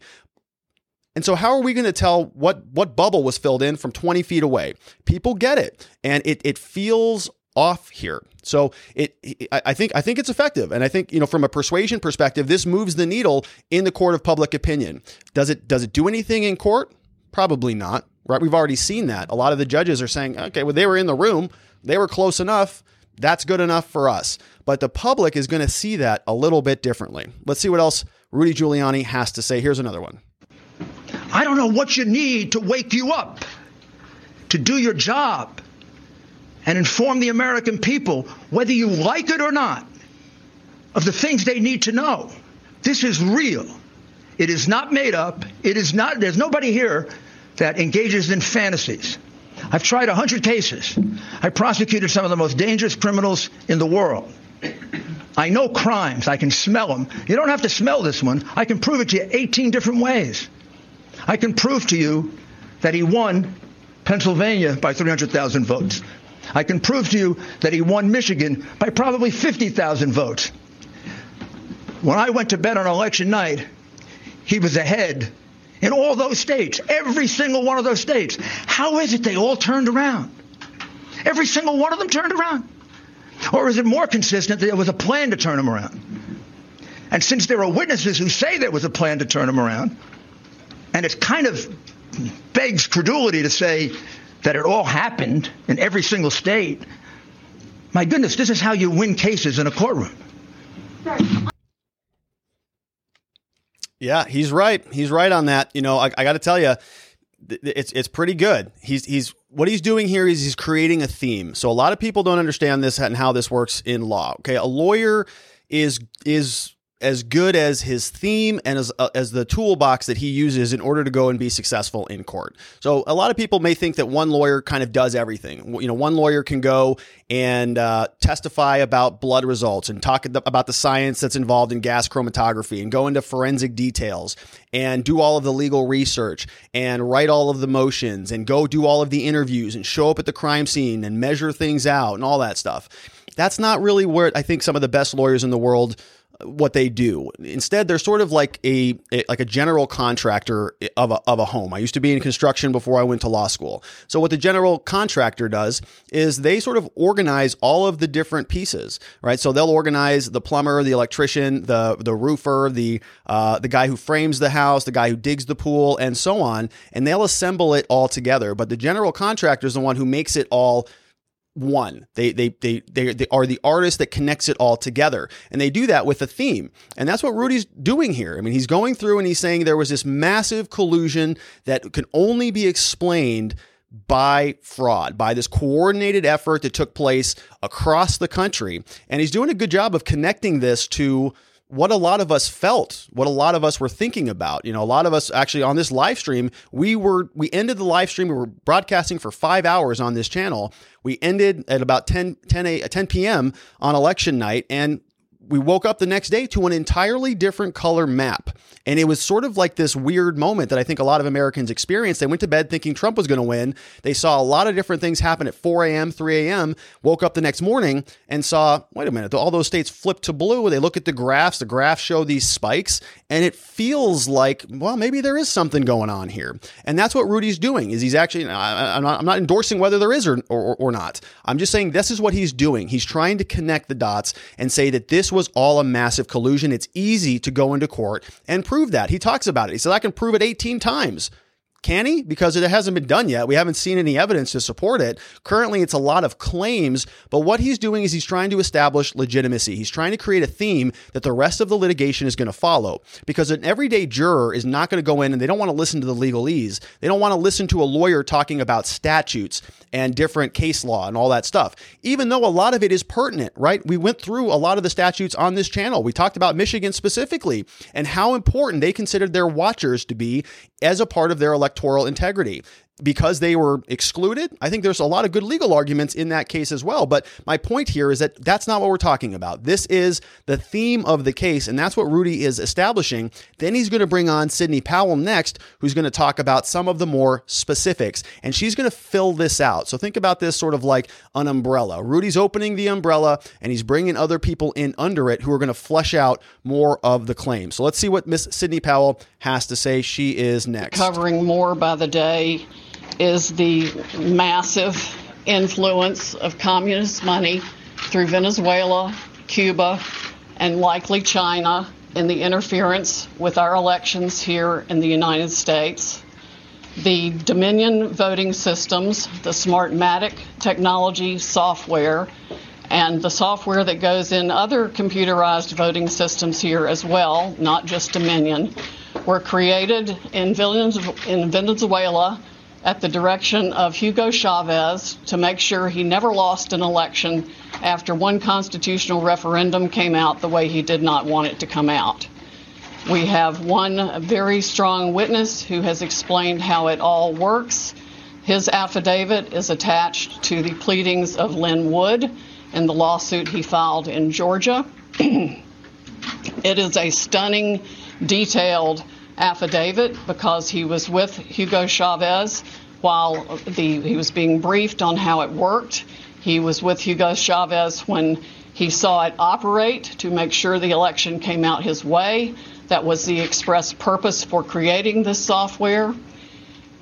And so, how are we going to tell what what bubble was filled in from 20 feet away? People get it, and it it feels off here. So it, I think, I think it's effective, and I think you know from a persuasion perspective, this moves the needle in the court of public opinion. Does it does it do anything in court? Probably not. Right? We've already seen that. A lot of the judges are saying, okay, well they were in the room, they were close enough. That's good enough for us. But the public is going to see that a little bit differently. Let's see what else Rudy Giuliani has to say. Here's another one. I don't know what you need to wake you up to do your job and inform the American people, whether you like it or not, of the things they need to know. This is real. It is not made up. It is not, there's nobody here that engages in fantasies. I've tried 100 cases. I prosecuted some of the most dangerous criminals in the world. I know crimes. I can smell them. You don't have to smell this one. I can prove it to you 18 different ways. I can prove to you that he won Pennsylvania by 300,000 votes. I can prove to you that he won Michigan by probably 50,000 votes. When I went to bed on election night, he was ahead in all those states, every single one of those states. How is it they all turned around? Every single one of them turned around. Or is it more consistent that there was a plan to turn them around? And since there are witnesses who say there was a plan to turn them around, and it kind of begs credulity to say that it all happened in every single state. My goodness, this is how you win cases in a courtroom. Yeah, he's right. He's right on that. You know, I, I got to tell you, it's it's pretty good. He's he's what he's doing here is he's creating a theme. So a lot of people don't understand this and how this works in law. Okay, a lawyer is is as good as his theme and as uh, as the toolbox that he uses in order to go and be successful in court. So a lot of people may think that one lawyer kind of does everything. You know, one lawyer can go and uh, testify about blood results and talk about the science that's involved in gas chromatography and go into forensic details and do all of the legal research and write all of the motions and go do all of the interviews and show up at the crime scene and measure things out and all that stuff. That's not really where I think some of the best lawyers in the world what they do. Instead, they're sort of like a, a, like a general contractor of a, of a home. I used to be in construction before I went to law school. So what the general contractor does is they sort of organize all of the different pieces, right? So they'll organize the plumber, the electrician, the the roofer, the uh, the guy who frames the house, the guy who digs the pool, and so on, and they'll assemble it all together. But the general contractor is the one who makes it all one. They, they, they, they, they are the artist that connects it all together. And they do that with a theme. And that's what Rudy's doing here. I mean, he's going through and he's saying there was this massive collusion that can only be explained by fraud, by this coordinated effort that took place across the country. And he's doing a good job of connecting this to what a lot of us felt, what a lot of us were thinking about. You know, a lot of us actually on this live stream, we were we ended the live stream. We were broadcasting for five hours on this channel. We ended at about 10, 10, a, 10 p.m. on election night, and we woke up the next day to an entirely different color map. And it was sort of like this weird moment that I think a lot of Americans experienced. They went to bed thinking Trump was going to win. They saw a lot of different things happen at 4 a.m., 3 a.m., woke up the next morning and saw, wait a minute, all those states flipped to blue. They look at the graphs, the graphs show these spikes, and it feels like, well, maybe there is something going on here. And that's what Rudy's doing is he's actually, I'm not, I'm not endorsing whether there is or, or, or not. I'm just saying this is what he's doing. He's trying to connect the dots and say that this was all a massive collusion. It's easy to go into court and prove that. He talks about it. He says, I can prove it 18 times. Can he? Because it hasn't been done yet. We haven't seen any evidence to support it. Currently, it's a lot of claims, but what he's doing is he's trying to establish legitimacy. He's trying to create a theme that the rest of the litigation is going to follow. Because an everyday juror is not going to go in and they don't want to listen to the legalese. They don't want to listen to a lawyer talking about statutes and different case law and all that stuff, even though a lot of it is pertinent, right? We went through a lot of the statutes on this channel. We talked about Michigan specifically and how important they considered their watchers to be as a part of their electoral integrity because they were excluded. I think there's a lot of good legal arguments in that case as well. But my point here is that that's not what we're talking about. This is the theme of the case, and that's what Rudy is establishing. Then he's going to bring on Sidney Powell next, who's going to talk about some of the more specifics, and she's going to fill this out. So think about this sort of like an umbrella. Rudy's opening the umbrella, and he's bringing other people in under it who are going to flesh out more of the claim. So let's see what Miss Sidney Powell has to say. She is next. Covering more by the day is the massive influence of communist money through Venezuela, Cuba, and likely China in the interference with our elections here in the United States. The Dominion voting systems, the Smartmatic technology software, and the software that goes in other computerized voting systems here as well, not just Dominion, were created in Venezuela at the direction of Hugo Chavez to make sure he never lost an election after one constitutional referendum came out the way he did not want it to come out. We have one very strong witness who has explained how it all works. His affidavit is attached to the pleadings of Lin Wood in the lawsuit he filed in Georgia. it is a stunning, detailed affidavit because he was with Hugo Chavez while the, he was being briefed on how it worked. He was with Hugo Chavez when he saw it operate to make sure the election came out his way. That was the express purpose for creating this software.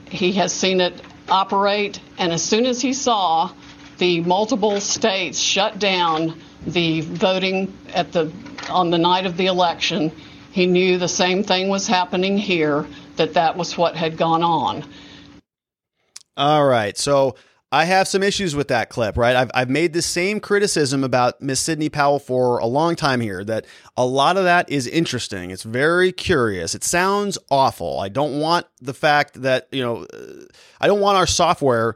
He has seen it operate, and as soon as he saw the multiple states shut down the voting at the on the night of the election, he knew the same thing was happening here, that that was what had gone on. All right. So I have some issues with that clip, right? I've, I've made the same criticism about Miss Sidney Powell for a long time here that a lot of that is interesting. It's very curious. It sounds awful. I don't want the fact that, you know, uh, I don't want our software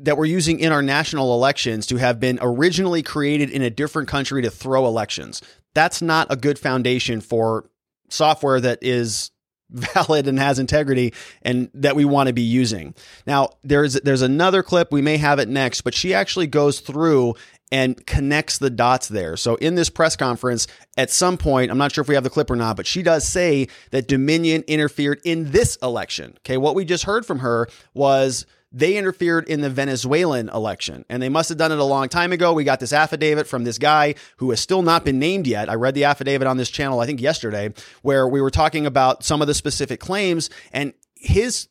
that we're using in our national elections to have been originally created in a different country to throw elections. That's not a good foundation for software that is valid and has integrity and that we want to be using. Now, there's there's another clip we may have it next, but she actually goes through and connects the dots there. So in this press conference, at some point, I'm not sure if we have the clip or not, but she does say that Dominion interfered in this election. Okay, what we just heard from her was they interfered in the Venezuelan election and they must have done it a long time ago. We got this affidavit from this guy who has still not been named yet. I read the affidavit on this channel, I think yesterday, where we were talking about some of the specific claims and his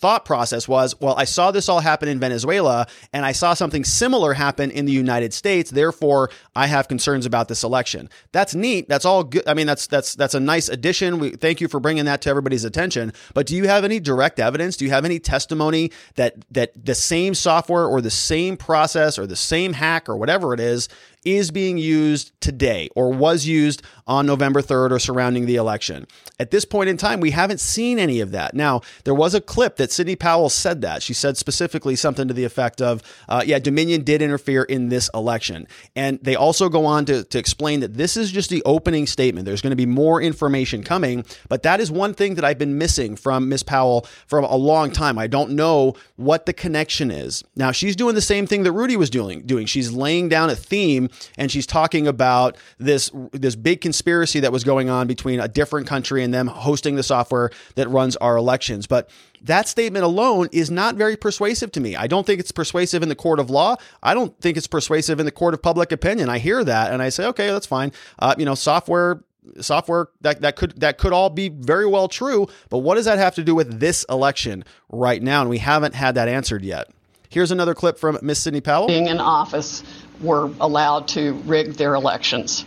thought process was, well, I saw this all happen in Venezuela and I saw something similar happen in the United States. Therefore, I have concerns about this election. That's neat. That's all good. I mean, that's that's that's a nice addition. We thank you for bringing that to everybody's attention. But do you have any direct evidence? Do you have any testimony that that the same software or the same process or the same hack or whatever it is is being used today or was used on November 3rd or surrounding the election. At this point in time, we haven't seen any of that. Now, there was a clip that Sidney Powell said that. She said specifically something to the effect of, uh, yeah, Dominion did interfere in this election. And they also go on to, to explain that this is just the opening statement. There's going to be more information coming, but that is one thing that I've been missing from Miss Powell for a long time. I don't know what the connection is. Now, she's doing the same thing that Rudy was doing. Doing. She's laying down a theme and she's talking about this this big conspiracy that was going on between a different country and them hosting the software that runs our elections. But that statement alone is not very persuasive to me. I don't think it's persuasive in the court of law. I don't think it's persuasive in the court of public opinion. I hear that and I say, okay, that's fine. Uh, you know, software software that, that could that could all be very well true but what does that have to do with this election right now and we haven't had that answered yet here's another clip from miss sidney powell being in office were allowed to rig their elections.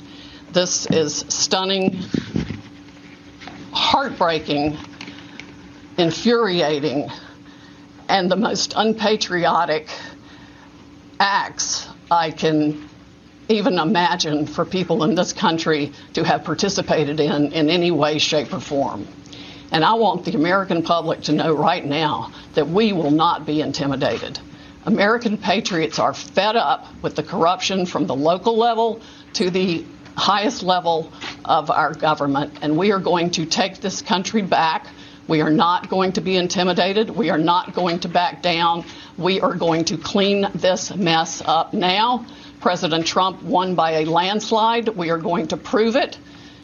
This is stunning, heartbreaking, infuriating, and the most unpatriotic acts I can even imagine for people in this country to have participated in in any way, shape, or form. And I want the American public to know right now that we will not be intimidated. American patriots are fed up with the corruption from the local level to the highest level of our government, and we are going to take this country back. We are not going to be intimidated. We are not going to back down. We are going to clean this mess up now. President Trump won by a landslide. We are going to prove it,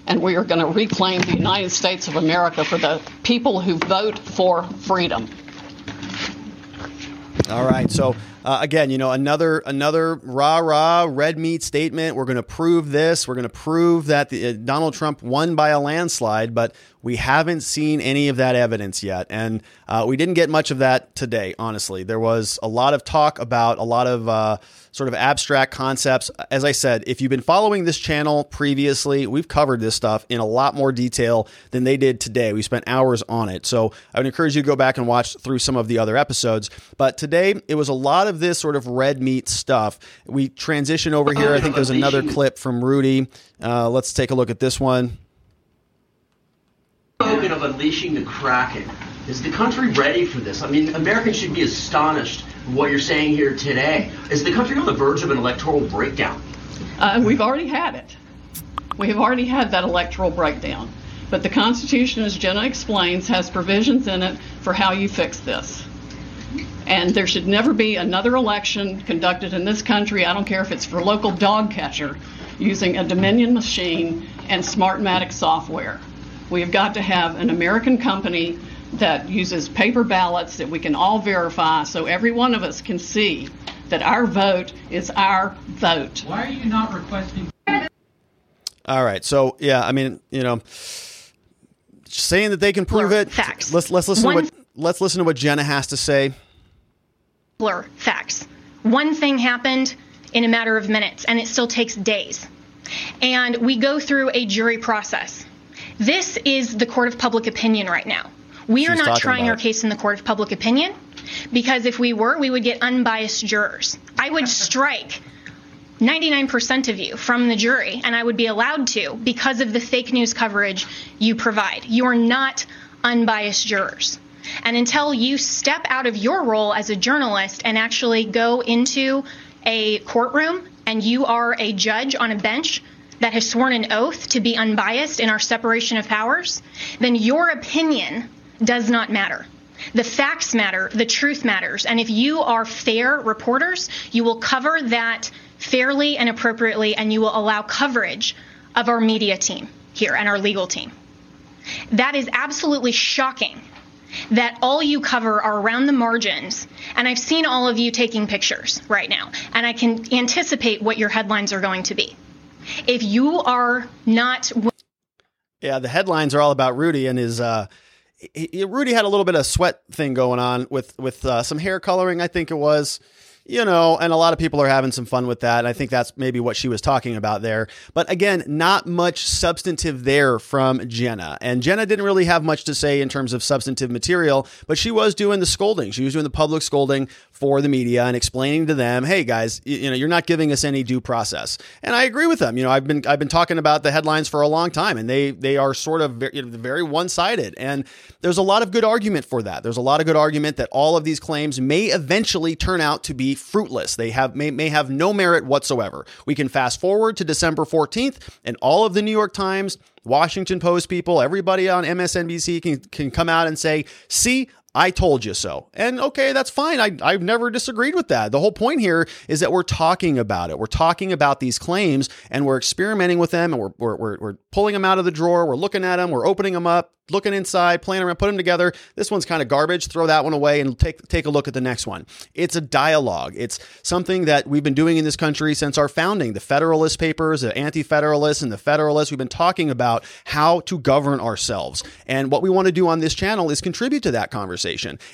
and we are going to reclaim the United States of America for the people who vote for freedom. All right. So uh, again, you know, another another rah rah red meat statement. We're going to prove this. We're going to prove that the, uh, Donald Trump won by a landslide, but we haven't seen any of that evidence yet, and uh, we didn't get much of that today. Honestly, there was a lot of talk about a lot of uh, sort of abstract concepts. As I said, if you've been following this channel previously, we've covered this stuff in a lot more detail than they did today. We spent hours on it. So I would encourage you to go back and watch through some of the other episodes. But today, it was a lot of this sort of red meat stuff. We transition over here. I think there's another clip from Rudy. Uh, let's take a look at this one. Spoken of unleashing the Kraken. Is the country ready for this? I mean, Americans should be astonished what you're saying here today. Is the country on the verge of an electoral breakdown? Uh, we've already had it. We have already had that electoral breakdown. But the Constitution, as Jenna explains, has provisions in it for how you fix this. And there should never be another election conducted in this country, I don't care if it's for local dog catcher, using a Dominion machine and Smartmatic software. We have got to have an American company that uses paper ballots that we can all verify so every one of us can see that our vote is our vote. Why are you not requesting? All right. So, yeah, I mean, you know, saying that they can prove Blur, it. facts. Let's let's listen One- to what let's listen to what Jenna has to say. Blur facts. One thing happened in a matter of minutes, and it still takes days. And we go through a jury process. This is the court of public opinion right now. We are not trying our case in the court of public opinion because if we were, we would get unbiased jurors. I would strike 99% of you from the jury, and I would be allowed to because of the fake news coverage you provide. You are not unbiased jurors. And until you step out of your role as a journalist and actually go into a courtroom and you are a judge on a bench that has sworn an oath to be unbiased in our separation of powers, then your opinion does not matter. The facts matter, the truth matters. And if you are fair reporters, you will cover that fairly and appropriately, and you will allow coverage of our media team here and our legal team. That is absolutely shocking that all you cover are around the margins. And I've seen all of you taking pictures right now, and I can anticipate what your headlines are going to be. If you are not Yeah, the headlines are all about Rudy and his uh, he, Rudy had a little bit of sweat thing going on with with uh, some hair coloring, I think it was you know, and a lot of people are having some fun with that. And I think that's maybe what she was talking about there. But again, not much substantive there from Jenna. And Jenna didn't really have much to say in terms of substantive material, but she was doing the scolding. She was doing the public scolding for the media and explaining to them, hey guys, you, you know, you're not giving us any due process. And I agree with them. You know, I've been I've been talking about the headlines for a long time, and they they are sort of very, very one sided. And there's a lot of good argument for that. There's a lot of good argument that all of these claims may eventually turn out to be fruitless. They have may, may have no merit whatsoever. We can fast forward to December 14th, and all of the New York Times, Washington Post people, everybody on MSNBC can, can come out and say, see, I told you so. And okay, that's fine. I, I've never disagreed with that. The whole point here is that we're talking about it. We're talking about these claims and we're experimenting with them and we're, we're, we're, we're pulling them out of the drawer. We're looking at them. We're opening them up, looking inside, playing around, put them together. This one's kind of garbage. Throw that one away and take take a look at the next one. It's a dialogue. It's something that we've been doing in this country since our founding. The Federalist Papers, the Anti-Federalists, and the Federalists. We've been talking about how to govern ourselves. And what we want to do on this channel is contribute to that conversation.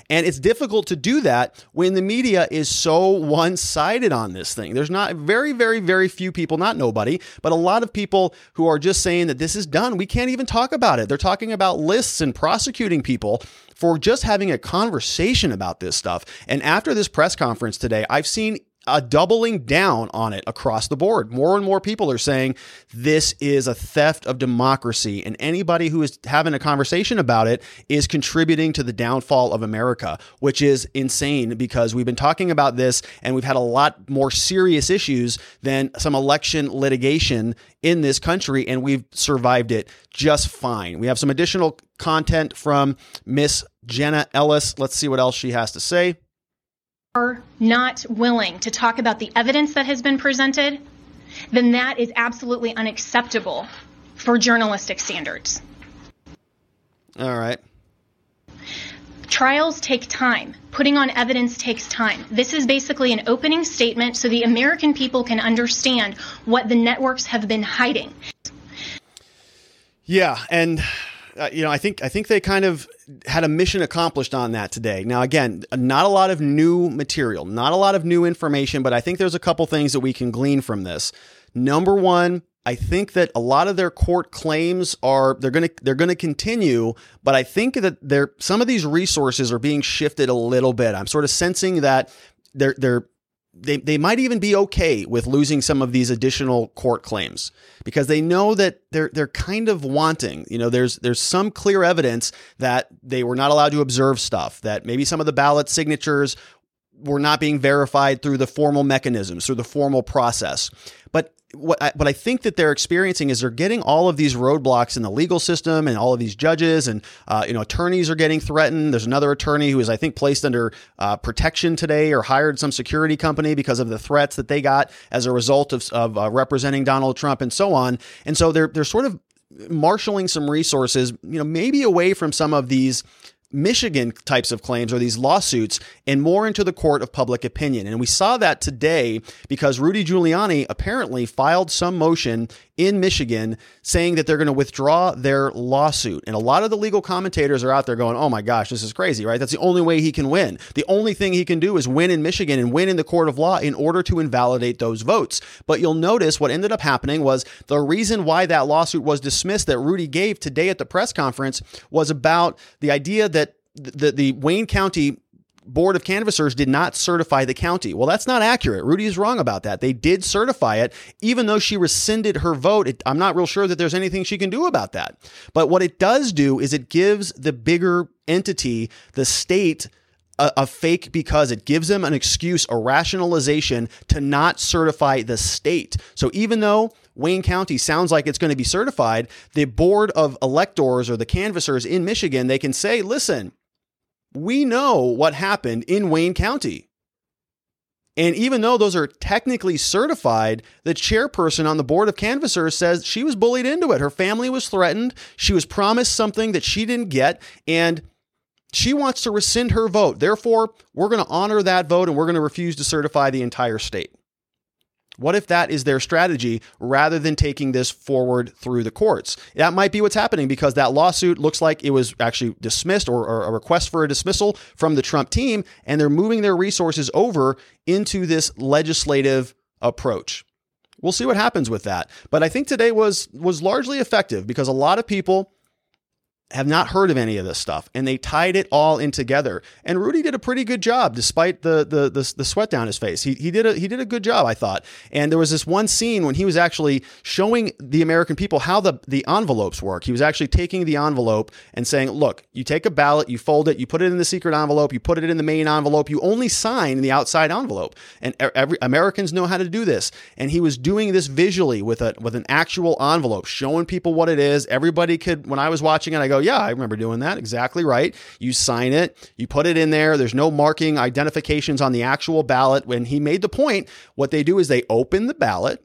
And it's difficult to do that when the media is so one-sided on this thing. There's not very, very, very few people, not nobody, but a lot of people who are just saying that this is done. We can't even talk about it. They're talking about lists and prosecuting people for just having a conversation about this stuff. And after this press conference today, I've seen a doubling down on it across the board. More and more people are saying this is a theft of democracy, and anybody who is having a conversation about it is contributing to the downfall of America, which is insane because we've been talking about this and we've had a lot more serious issues than some election litigation in this country, and we've survived it just fine. We have some additional content from Miss Jenna Ellis. Let's see what else she has to say are not willing to talk about the evidence that has been presented, then that is absolutely unacceptable for journalistic standards. All right. Trials take time. Putting on evidence takes time. This is basically an opening statement so the American people can understand what the networks have been hiding. Yeah, and uh, you know, I think I think they kind of had a mission accomplished on that today. Now, again, not a lot of new material, not a lot of new information, but I think there's a couple things that we can glean from this. Number one, I think that a lot of their court claims are they're going to they're going to continue, but I think that they're some of these resources are being shifted a little bit. I'm sort of sensing that they're they're they, they might even be okay with losing some of these additional court claims because they know that they're they're kind of wanting. You know, there's there's some clear evidence that they were not allowed to observe stuff, that maybe some of the ballot signatures were not being verified through the formal mechanisms, through the formal process. But what I, what I think that they're experiencing is they're getting all of these roadblocks in the legal system, and all of these judges and uh, you know attorneys are getting threatened. There's another attorney who is I think placed under uh, protection today or hired some security company because of the threats that they got as a result of, of uh, representing Donald Trump and so on. And so they're they're sort of marshaling some resources, you know, maybe away from some of these Michigan types of claims or these lawsuits and more into the court of public opinion. And we saw that today because Rudy Giuliani apparently filed some motion in Michigan saying that they're going to withdraw their lawsuit. And a lot of the legal commentators are out there going, oh my gosh, this is crazy, right? That's the only way he can win. The only thing he can do is win in Michigan and win in the court of law in order to invalidate those votes. But you'll notice what ended up happening was the reason why that lawsuit was dismissed that Rudy gave today at the press conference was about the idea that the, the Wayne County Board of Canvassers did not certify the county. Well, that's not accurate. Rudy is wrong about that. They did certify it, even though she rescinded her vote. It, I'm not real sure that there's anything she can do about that. But what it does do is it gives the bigger entity, the state, a, a, fake because it gives them an excuse, a rationalization to not certify the state. So even though Wayne County sounds like it's going to be certified, the board of electors or the canvassers in Michigan, they can say, listen, we know what happened in Wayne County. And even though those are technically certified, the chairperson on the board of canvassers says she was bullied into it. Her family was threatened. She was promised something that she didn't get. And she wants to rescind her vote. Therefore, we're going to honor that vote and we're going to refuse to certify the entire state. What if that is their strategy rather than taking this forward through the courts? That might be what's happening because that lawsuit looks like it was actually dismissed or, or, a request for a dismissal from the Trump team, and they're moving their resources over into this legislative approach. We'll see what happens with that. But I think today was was largely effective because a lot of people have not heard of any of this stuff and they tied it all in together. And rudy did a pretty good job despite the the the, the sweat down his face. He, he did a he did a good job i thought. And there was this one scene when he was actually showing the american people how the the envelopes work. He was actually taking the envelope and saying look you take a ballot you fold it you put it in the secret envelope you put it in the main envelope you only sign the outside envelope. And every americans know how to do this. And he was doing this visually with a with an actual envelope showing people what it is. Everybody could when i was watching it i go yeah, I remember doing that. Exactly right. You sign it, you put it in there. There's no marking identifications on the actual ballot. When he made the point, what they do is they open the ballot,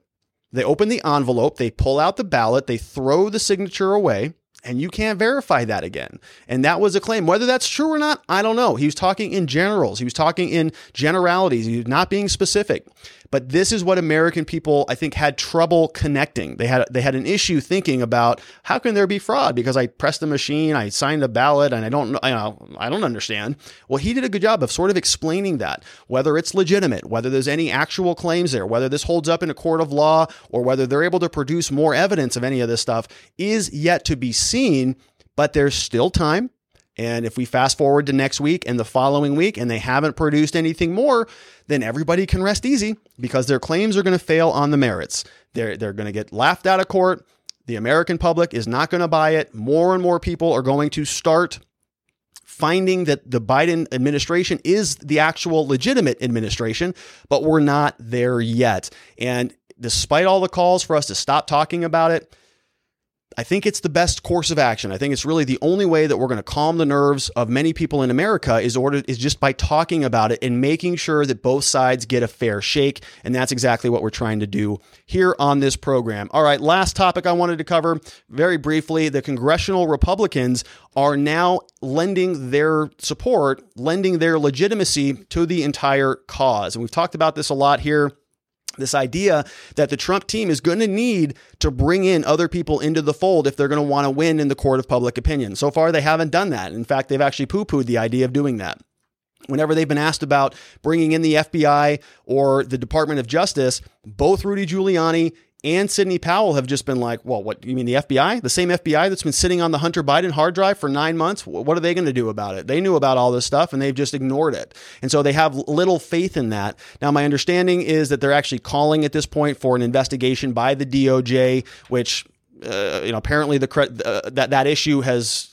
they open the envelope, they pull out the ballot, they throw the signature away. And you can't verify that again. And that was a claim. Whether that's true or not, I don't know. He was talking in generals. He was talking in generalities. He was not being specific. But this is what American people, I think, had trouble connecting. They had they had an issue thinking about how can there be fraud because I pressed the machine, I signed the ballot, and I don't know, I don't understand. Well, he did a good job of sort of explaining that whether it's legitimate, whether there's any actual claims there, whether this holds up in a court of law, or whether they're able to produce more evidence of any of this stuff is yet to be seen. But there's still time. And if we fast forward to next week and the following week and they haven't produced anything more, then everybody can rest easy because their claims are going to fail on the merits. They're, they're going to get laughed out of court. The American public is not going to buy it. More and more people are going to start finding that the Biden administration is the actual legitimate administration, but we're not there yet. And despite all the calls for us to stop talking about it, I think it's the best course of action. I think it's really the only way that we're going to calm the nerves of many people in America is order is just by talking about it and making sure that both sides get a fair shake. And that's exactly what we're trying to do here on this program. All right, last topic I wanted to cover very briefly. The congressional Republicans are now lending their support, lending their legitimacy to the entire cause. And we've talked about this a lot here this idea that the Trump team is going to need to bring in other people into the fold if they're going to want to win in the court of public opinion. So far, they haven't done that. In fact, they've actually poo pooed the idea of doing that. Whenever they've been asked about bringing in the FBI or the Department of Justice, both Rudy Giuliani and Sidney Powell have just been like, well, what you mean the FBI? The same FBI that's been sitting on the Hunter Biden hard drive for nine months? What are they going to do about it? They knew about all this stuff and they've just ignored it. And so they have little faith in that. Now, my understanding is that they're actually calling at this point for an investigation by the DOJ, which uh, you know, apparently the uh, that that issue has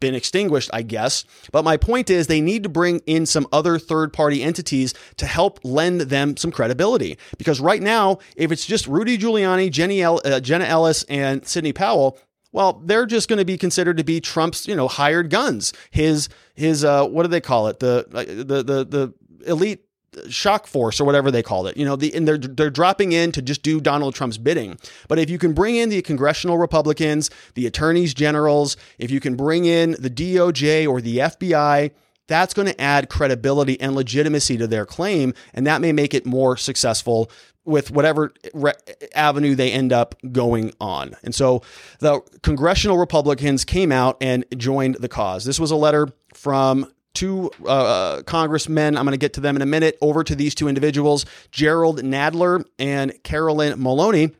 been extinguished, I guess. But my point is, they need to bring in some other third party entities to help lend them some credibility. Because right now, if it's just Rudy Giuliani, Jenny El- uh, Jenna Ellis, and Sidney Powell, well, they're just going to be considered to be Trump's, you know, hired guns. His his uh, what do they call it? The uh, the the the elite shock force or whatever they called it. You know, the, and they're they're dropping in to just do Donald Trump's bidding. But if you can bring in the congressional Republicans, the attorneys generals, if you can bring in the DOJ or the FBI, that's going to add credibility and legitimacy to their claim, and that may make it more successful with whatever re- avenue they end up going on. And so the congressional Republicans came out and joined the cause. This was a letter from two uh, congressmen. I'm going to get to them in a minute. Over to these two individuals, Gerald Nadler and Carolyn Maloney.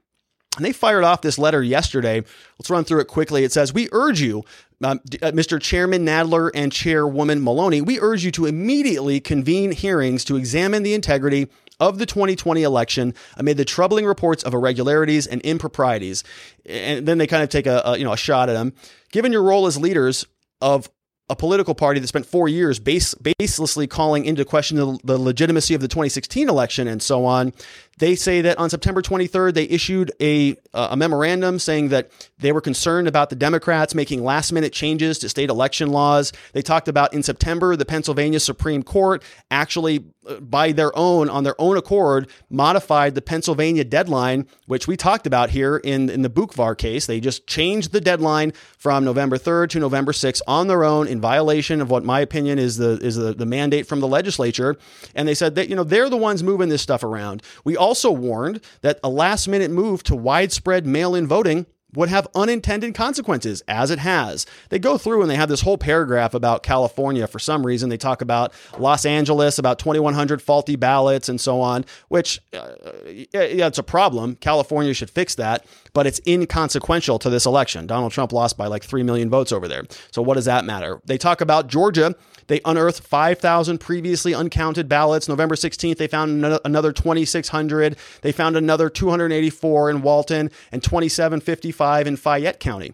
And they fired off this letter yesterday. Let's run through it quickly. It says, We urge you, uh, Mr. Chairman Nadler and Chairwoman Maloney, we urge you to immediately convene hearings to examine the integrity of the 2020 election amid the troubling reports of irregularities and improprieties. And then they kind of take a, a you know a shot at them. Given your role as leaders of a political party that spent four years base, baselessly calling into question the, the, legitimacy of the 2016 election and so on. They say that on September 23rd, they issued a, a memorandum saying that they were concerned about the Democrats making last minute changes to state election laws. They talked about in September, the Pennsylvania Supreme Court actually, uh, by their own, on their own accord, modified the Pennsylvania deadline, which we talked about here in, in the Boockvar case. They just changed the deadline from November 3rd to November 6th on their own in violation of what my opinion is the, is the, the mandate from the legislature. And they said that, you know, they're the ones moving this stuff around. We all also warned that a last minute move to widespread mail in voting would have unintended consequences, as it has. They go through and they have this whole paragraph about California for some reason. They talk about Los Angeles, about 2,100 faulty ballots, and so on, which, uh, yeah, it's a problem. California should fix that, but it's inconsequential to this election. Donald Trump lost by like 3 million votes over there. So, what does that matter? They talk about Georgia. They unearthed 5,000 previously uncounted ballots. November 16th, they found another 2,600. They found another 284 in Walton and 2755 in Fayette County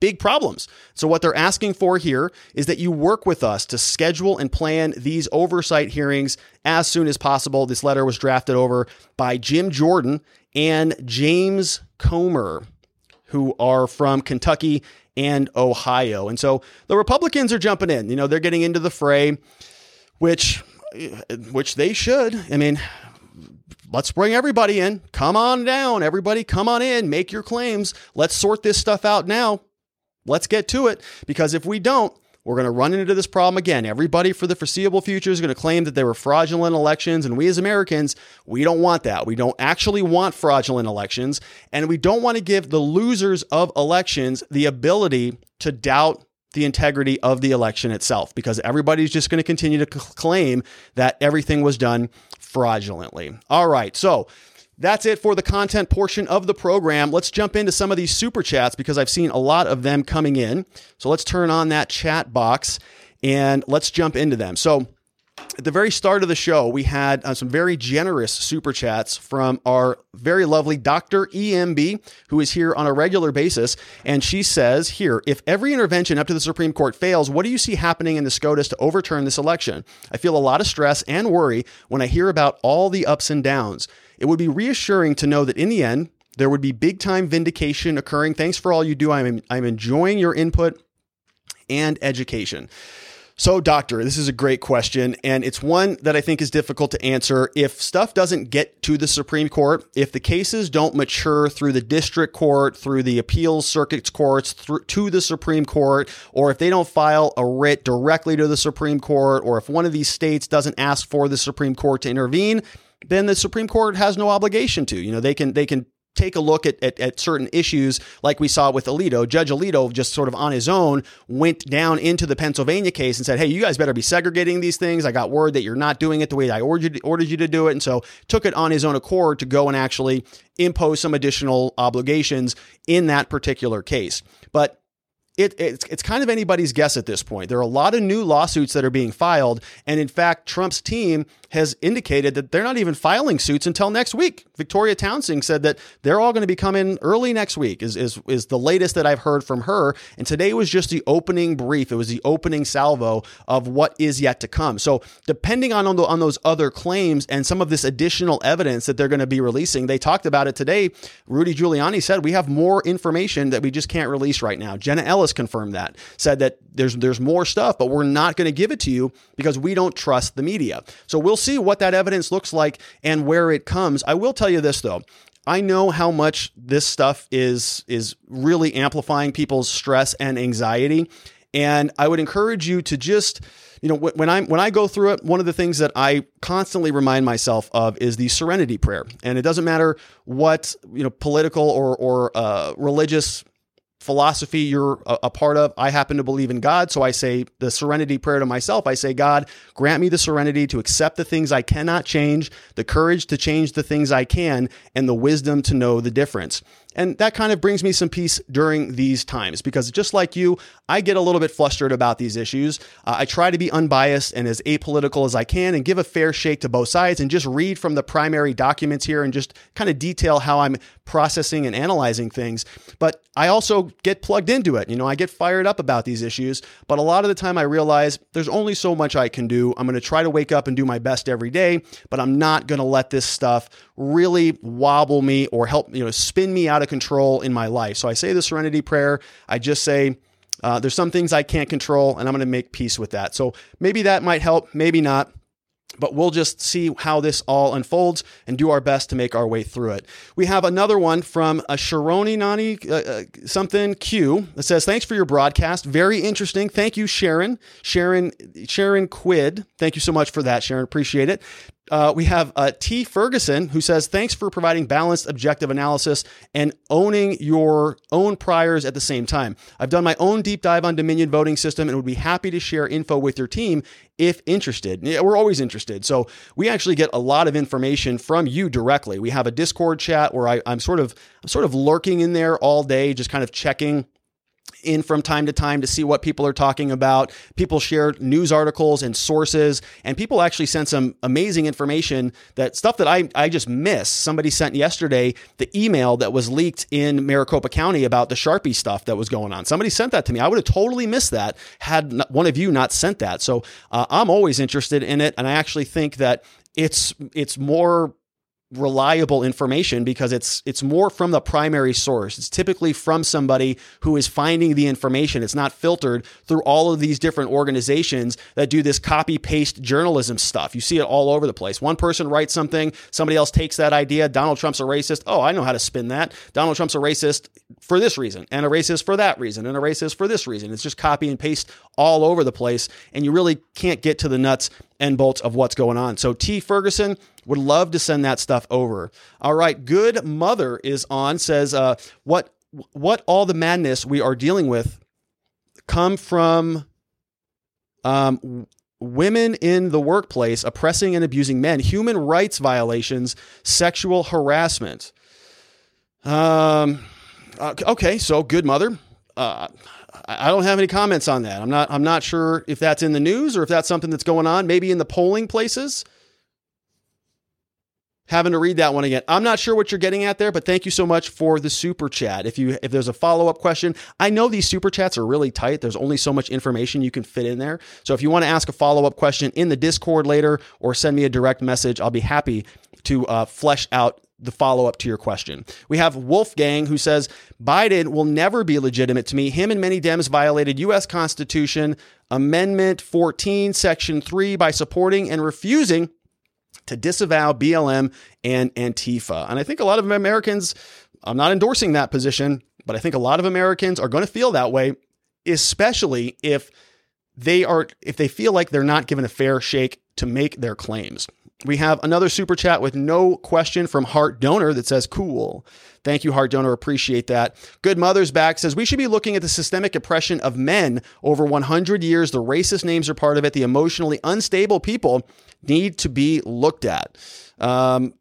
big problems. So, what they're asking for here is that you work with us to schedule and plan these oversight hearings as soon as possible. This letter was drafted over by Jim Jordan and James Comer, who are from Kentucky and Ohio. And so the Republicans are jumping in. You know, they're getting into the fray, which which they should. I mean, let's bring everybody in. Come on down, everybody. Come on in. Make your claims. Let's sort this stuff out now. Let's get to it because if we don't, we're going to run into this problem again. Everybody for the foreseeable future is going to claim that they were fraudulent elections. And we as Americans, we don't want that. We don't actually want fraudulent elections. And we don't want to give the losers of elections the ability to doubt the integrity of the election itself because everybody's just going to continue to claim that everything was done fraudulently. All right. So, that's it for the content portion of the program. Let's jump into some of these super chats because I've seen a lot of them coming in. So let's turn on that chat box and let's jump into them. So, at the very start of the show, we had uh, some very generous super chats from our very lovely Dr. EMB, who is here on a regular basis. And she says here if every intervention up to the Supreme Court fails, what do you see happening in the SCOTUS to overturn this election? I feel a lot of stress and worry when I hear about all the ups and downs. It would be reassuring to know that in the end, there would be big time vindication occurring. Thanks for all you do. I'm, I'm enjoying your input and education. So, doctor, this is a great question, and it's one that I think is difficult to answer. If stuff doesn't get to the Supreme Court, if the cases don't mature through the district court, through the appeals circuits courts, through, to the Supreme Court, or if they don't file a writ directly to the Supreme Court, or if one of these states doesn't ask for the Supreme Court to intervene, then the Supreme Court has no obligation to. You know, they can they can take a look at, at, at, certain issues like we saw with Alito. Judge Alito just sort of on his own went down into the Pennsylvania case and said, Hey, you guys better be segregating these things. I got word that you're not doing it the way I ordered, ordered you to do it. And so took it on his own accord to go and actually impose some additional obligations in that particular case. But it, it's, it's kind of anybody's guess at this point. There are a lot of new lawsuits that are being filed. And in fact, Trump's team has indicated that they're not even filing suits until next week. Victoria Toensing said that they're all going to be coming early next week, is, is, is the latest that I've heard from her. And today was just the opening brief. It was the opening salvo of what is yet to come. So, depending on, on, the, on those other claims and some of this additional evidence that they're going to be releasing, they talked about it today. Rudy Giuliani said we have more information that we just can't release right now. Jenna Ellis confirmed that, said that there's, there's more stuff, but we're not going to give it to you because we don't trust the media. So, we'll see what that evidence looks like and where it comes. I will tell you this though. I know how much this stuff is is really amplifying people's stress and anxiety and I would encourage you to just you know when I when I go through it one of the things that I constantly remind myself of is the serenity prayer and it doesn't matter what you know political or or uh, religious philosophy you're a, a, part of. I happen to believe in God, so I say the serenity prayer to myself. I say, God, grant me the serenity to accept the things I cannot change, the courage to change the things I can, and the wisdom to know the difference. And that kind of brings me some peace during these times because just like you, I get a little bit flustered about these issues. Uh, I try to be unbiased and as apolitical as I can and give a fair shake to both sides and just read from the primary documents here and just kind of detail how I'm processing and analyzing things. But I also get plugged into it. You know, I get fired up about these issues, but a lot of the time I realize there's only so much I can do. I'm going to try to wake up and do my best every day, but I'm not going to let this stuff really wobble me or help, you know, spin me out of control in my life. So I say the serenity prayer. I just say, uh, there's some things I can't control, and I'm going to make peace with that. So maybe that might help, maybe not. But we'll just see how this all unfolds and do our best to make our way through it. We have another one from a Sharoni Nani uh, uh, something Q that says, "Thanks for your broadcast. Very interesting. Thank you, Sharon. Sharon Sharon Quid. Thank you so much for that, Sharon. Appreciate it. Uh, we have uh, T. Ferguson who says, Thanks for providing balanced, objective analysis and owning your own priors at the same time. I've done my own deep dive on Dominion voting system and would be happy to share info with your team if interested. Yeah, we're always interested. So we actually get a lot of information from you directly. We have a Discord chat where I, I'm sort of I'm sort of lurking in there all day, just kind of checking in from time to time to see what people are talking about. People share news articles and sources, and people actually sent some amazing information that stuff that I, I just missed. Somebody sent yesterday the email that was leaked in Maricopa County about the Sharpie stuff that was going on. Somebody sent that to me. I would have totally missed that had one of you not sent that. So uh, I'm always interested in it, and I actually think that it's it's more reliable information because it's it's more from the primary source. It's typically from somebody who is finding the information. It's not filtered through all of these different organizations that do this copy paste journalism stuff. You see it all over the place. One person writes something, somebody else takes that idea. Donald Trump's a racist. Oh, I know how to spin that. Donald Trump's a racist for this reason and a racist for that reason and a racist for this reason. It's just copy and paste all over the place and you really can't get to the nuts and bolts of what's going on. So T Ferguson, would love to send that stuff over. All right, good mother is on says uh, what what all the madness we are dealing with come from um, women in the workplace oppressing and abusing men, human rights violations, sexual harassment. Um, okay, so good mother. Uh, I don't have any comments on that. I'm not. I'm not sure if that's in the news or if that's something that's going on. Maybe in the polling places having to read that one again. I'm not sure what you're getting at there, but thank you so much for the super chat. If you if there's a follow-up question, I know these super chats are really tight. There's only so much information you can fit in there. So if you want to ask a follow-up question in the Discord later or send me a direct message, I'll be happy to uh, flesh out the follow up to your question. We have Wolfgang who says Biden will never be legitimate to me. Him and many Dems violated U.S. Constitution Amendment 14, Section 3 by supporting and refusing to disavow BLM and Antifa. And I think a lot of Americans, I'm not endorsing that position, but I think a lot of Americans are going to feel that way, especially if they are if they feel like they're not given a fair shake to make their claims. We have another super chat with no question from Heart Donor that says, Cool. Thank you, Heart Donor. Appreciate that. Good Mother's Back says, We should be looking at the systemic oppression of men over 100 years. The racist names are part of it. The emotionally unstable people need to be looked at. Um,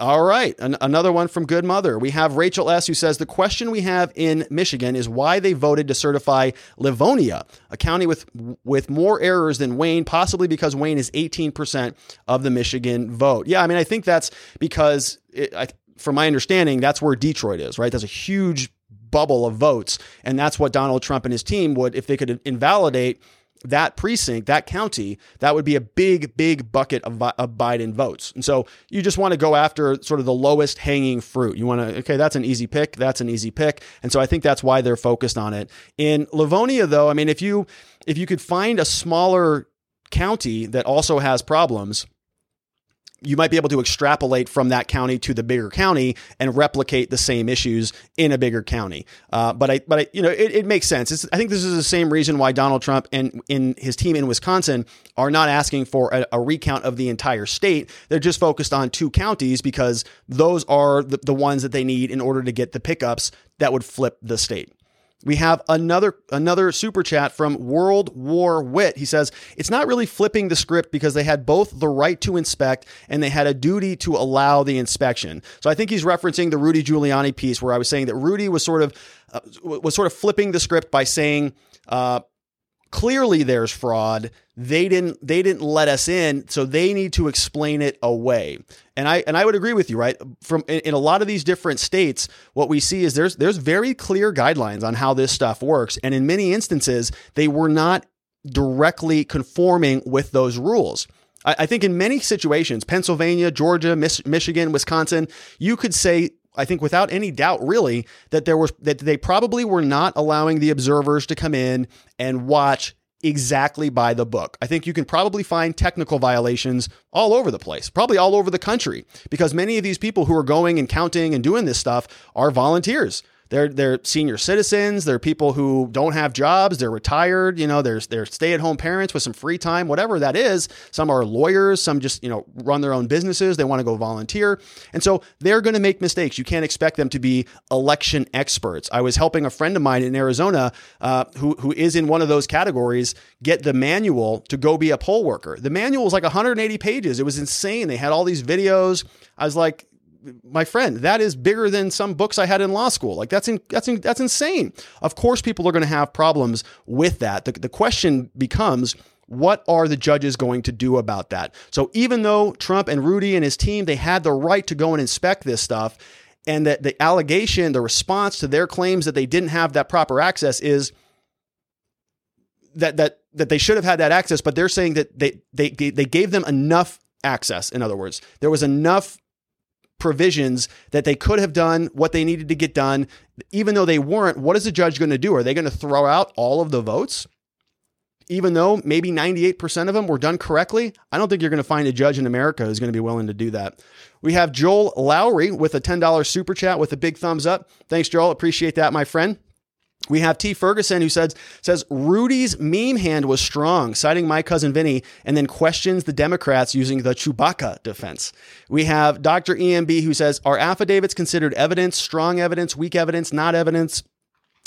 all right. An- another one from Good Mother. We have Rachel S., who says the question we have in Michigan is why they voted to certify Livonia, a county with, with more errors than Wayne, possibly because Wayne is 18% of the Michigan vote. Yeah, I mean, I think that's because, it, I, from my understanding, that's where Detroit is, right? That's a huge bubble of votes. And that's what Donald Trump and his team would, if they could invalidate that precinct, that county, that would be a big, big bucket of, of Biden votes. And so you just want to go after sort of the lowest hanging fruit. You want to, okay, that's an easy pick. That's an easy pick. And so I think that's why they're focused on it. In Livonia, though, I mean, if you if you could find a smaller county that also has problems, you might be able to extrapolate from that county to the bigger county and replicate the same issues in a bigger county. Uh, but I, but I, you know, it, it makes sense. It's, I think this is the same reason why Donald Trump and in his team in Wisconsin are not asking for a, a recount of the entire state. They're just focused on two counties because those are the, the ones that they need in order to get the pickups that would flip the state. We have another another super chat from World War Wit. He says it's not really flipping the script because they had both the right to inspect and they had a duty to allow the inspection. So I think he's referencing the Rudy Giuliani piece where I was saying that Rudy was sort of uh, was sort of flipping the script by saying uh, clearly there's fraud. They didn't they didn't let us in so they need to explain it away. And i and i would agree with you right? From in, in, a lot of these different states what we see is there's there's very clear guidelines on how this stuff works. And in many instances they were not directly conforming with those rules. I, think in many situations pennsylvania georgia Mich- michigan wisconsin you could say I think without any doubt, really, that there was that they probably were not allowing the observers to come in and watch exactly by the book. I think you can probably find technical violations all over the place, probably all over the country, because many of these people who are going and counting and doing this stuff are volunteers. They're they're senior citizens. They're people who don't have jobs. They're retired. You know, there's they're stay at home parents with some free time, whatever that is. Some are lawyers. Some just you know run their own businesses. They want to go volunteer, and so they're going to make mistakes. You can't expect them to be election experts. I was helping a friend of mine in Arizona uh, who who is in one of those categories get the manual to go be a poll worker. The manual was like 180 pages. It was insane. They had all these videos. I was like, my friend, that is bigger than some books I had in law school. Like that's in, that's in, that's insane. Of course, people are going to have problems with that. The, the question becomes. What are the judges going to do about that? So even though Trump and Rudy and his team they had the right to go and inspect this stuff, and that the allegation, the response to their claims that they didn't have that proper access is that that that they should have had that access, but they're saying that they they they gave them enough access. In other words, there was enough provisions that they could have done what they needed to get done, even though they weren't. What is the judge going to do? Are they going to throw out all of the votes? Even though maybe 98% of them were done correctly, I don't think you're going to find a judge in America who's going to be willing to do that. We have Joel Lowry with a $10 super chat with a big thumbs up. Thanks, Joel. Appreciate that, my friend. We have T. Ferguson who says says Rudy's meme hand was strong, citing my cousin Vinny, and then questions the Democrats using the Chewbacca defense. We have Dr. EMB who says are affidavits considered evidence, strong evidence, weak evidence, not evidence?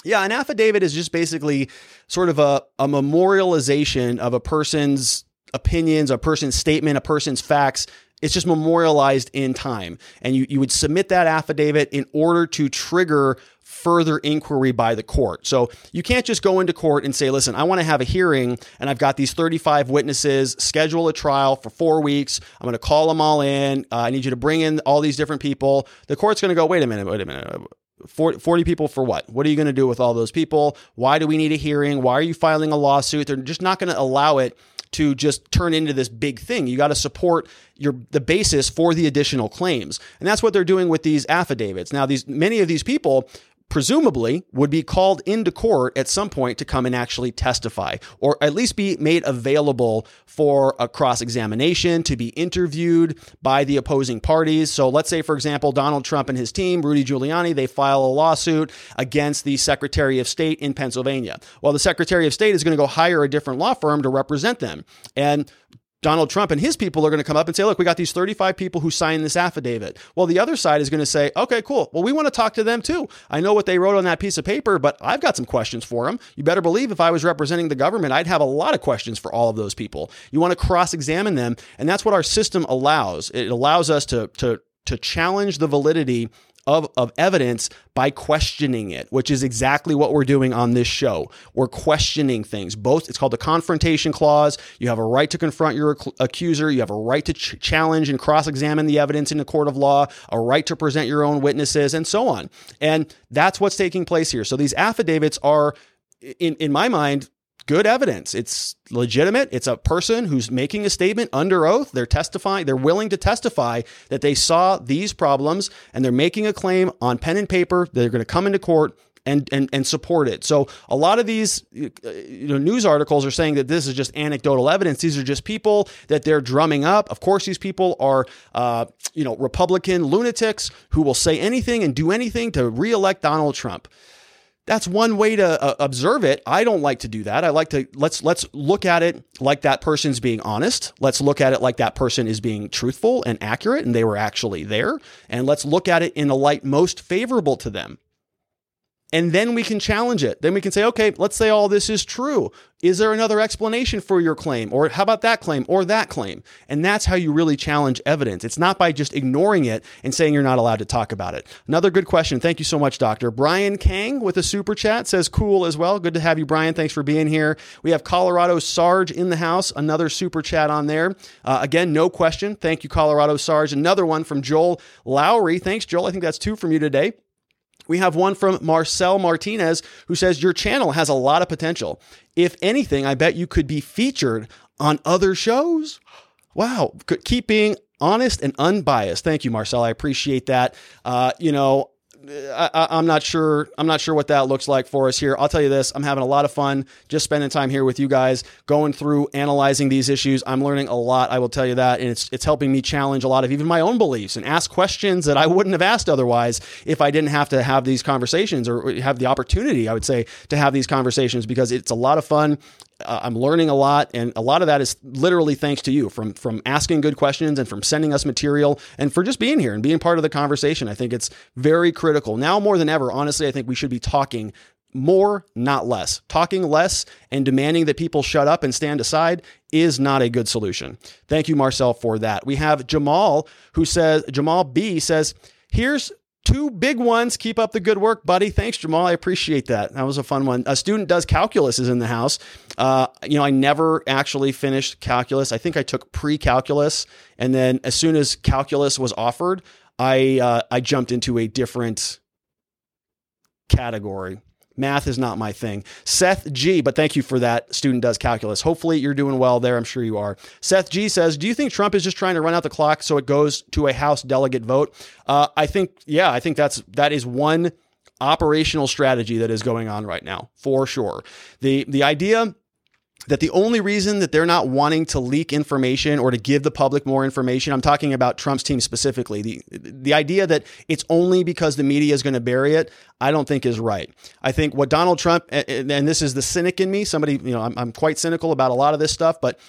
Yeah, an affidavit is just basically sort of a, a memorialization of a person's opinions, a person's statement, a person's facts it's just memorialized in time. And you, you would submit that affidavit in order to trigger further inquiry by the court. So you can't just go into court and say, listen, I want to have a hearing and I've got these 35 witnesses, schedule a trial for four weeks. I'm going to call them all in. Uh, I need you to bring in all these different people. The court's going to go, wait a minute, wait a minute. 40, 40 people for what? What are you going to do with all those people? Why do we need a hearing? Why are you filing a lawsuit? They're just not going to allow it to just turn into this big thing. You got to support your the basis for the additional claims. And that's what they're doing with these affidavits. Now these many of these people presumably would be called into court at some point to come and actually testify or at least be made available for a cross examination to be interviewed by the opposing parties. So let's say, for example, Donald Trump and his team, Rudy Giuliani, they file a lawsuit against the Secretary of State in Pennsylvania. Well, the Secretary of State is going to go hire a different law firm to represent them. And Donald Trump and his people are going to come up and say, look, we got these 35 people who signed this affidavit. Well, the other side is going to say, okay, cool. Well, we want to talk to them too. I know what they wrote on that piece of paper, but I've got some questions for them. You better believe if I was representing the government, I'd have a lot of questions for all of those people. You want to cross examine them. And that's what our system allows. It allows us to, to, to challenge the validity of, of evidence by questioning it, which is exactly what we're doing on this show. We're questioning things. Both, it's called the confrontation clause. You have a right to confront your accuser. You have a right to ch- challenge and cross examine the evidence in a court of law, a right to present your own witnesses, and so on. And that's what's taking place here. So these affidavits are, in, in my mind, good evidence. It's legitimate. It's a person who's making a statement under oath. They're testifying, they're willing to testify that they saw these problems and they're making a claim on pen and paper. They're going to come into court and, and and support it. So a lot of these you know news articles are saying that this is just anecdotal evidence. These are just people that they're drumming up. Of course, these people are uh, you know Republican lunatics who will say anything and do anything to reelect Donald Trump that's one way to uh, observe it. I don't like to do that. I like to let's let's look at it like that person's being honest. Let's look at it like that person is being truthful and accurate and they were actually there. And let's look at it in a light most favorable to them. And then we can challenge it. Then we can say, okay, let's say all this is true. Is there another explanation for your claim? Or how about that claim or that claim? And that's how you really challenge evidence. It's not by just ignoring it and saying you're not allowed to talk about it. Another good question. Thank you so much, Doctor. Brian Kang with a super chat says cool as well. Good to have you, Brian. Thanks for being here. We have Colorado Sarge in the house. Another super chat on there. Uh, again, no question. Thank you, Colorado Sarge. Another one from Joel Lowry. Thanks, Joel. I think that's two from you today. We have one from Marcel Martinez who says, Your channel has a lot of potential. If anything, I bet you could be featured on other shows. Wow. Keep being honest and unbiased. Thank you, Marcel. I appreciate that. Uh, you know, I, am not sure. I'm not sure what that looks like for us here. I'll tell you this: I'm having a lot of fun just spending time here with you guys, going through analyzing these issues. I'm learning a lot. I will tell you that, and it's it's helping me challenge a lot of even my own beliefs and ask questions that I wouldn't have asked otherwise if I didn't have to have these conversations or have the opportunity. I would say to have these conversations because it's a lot of fun uh, I'm learning a lot, and a lot of that is literally thanks to you from from asking good questions and from sending us material and for just being here and being part of the conversation. I think it's very critical now more than ever. Honestly, I think we should be talking more, not less. Talking less and demanding that people shut up and stand aside is not a good solution. Thank you, Marcel, for that. We have Jamal who says Jamal B says, "Here's two big ones. Keep up the good work, buddy. Thanks, Jamal. I appreciate that. That was a fun one. A student does calculus is in the house. Uh, you know, I never actually finished calculus. I think I took pre-calculus, and then as soon as calculus was offered, I uh, I jumped into a different category. Math is not my thing. Seth G, but thank you for that. Student does calculus. Hopefully you're doing well there. I'm sure you are. Seth G says, Do you think Trump is just trying to run out the clock so it goes to a House delegate vote? Uh, I think, yeah, I think that's that is one operational strategy that is going on right now for sure. The the idea that the only reason that they're not wanting to leak information or to give the public more information, I'm talking about Trump's team specifically. The the idea that it's only because the media is going to bury it, I don't think is right. I think what Donald Trump and this is the cynic in me, somebody, you know, I'm, I'm quite cynical about a lot of this stuff, but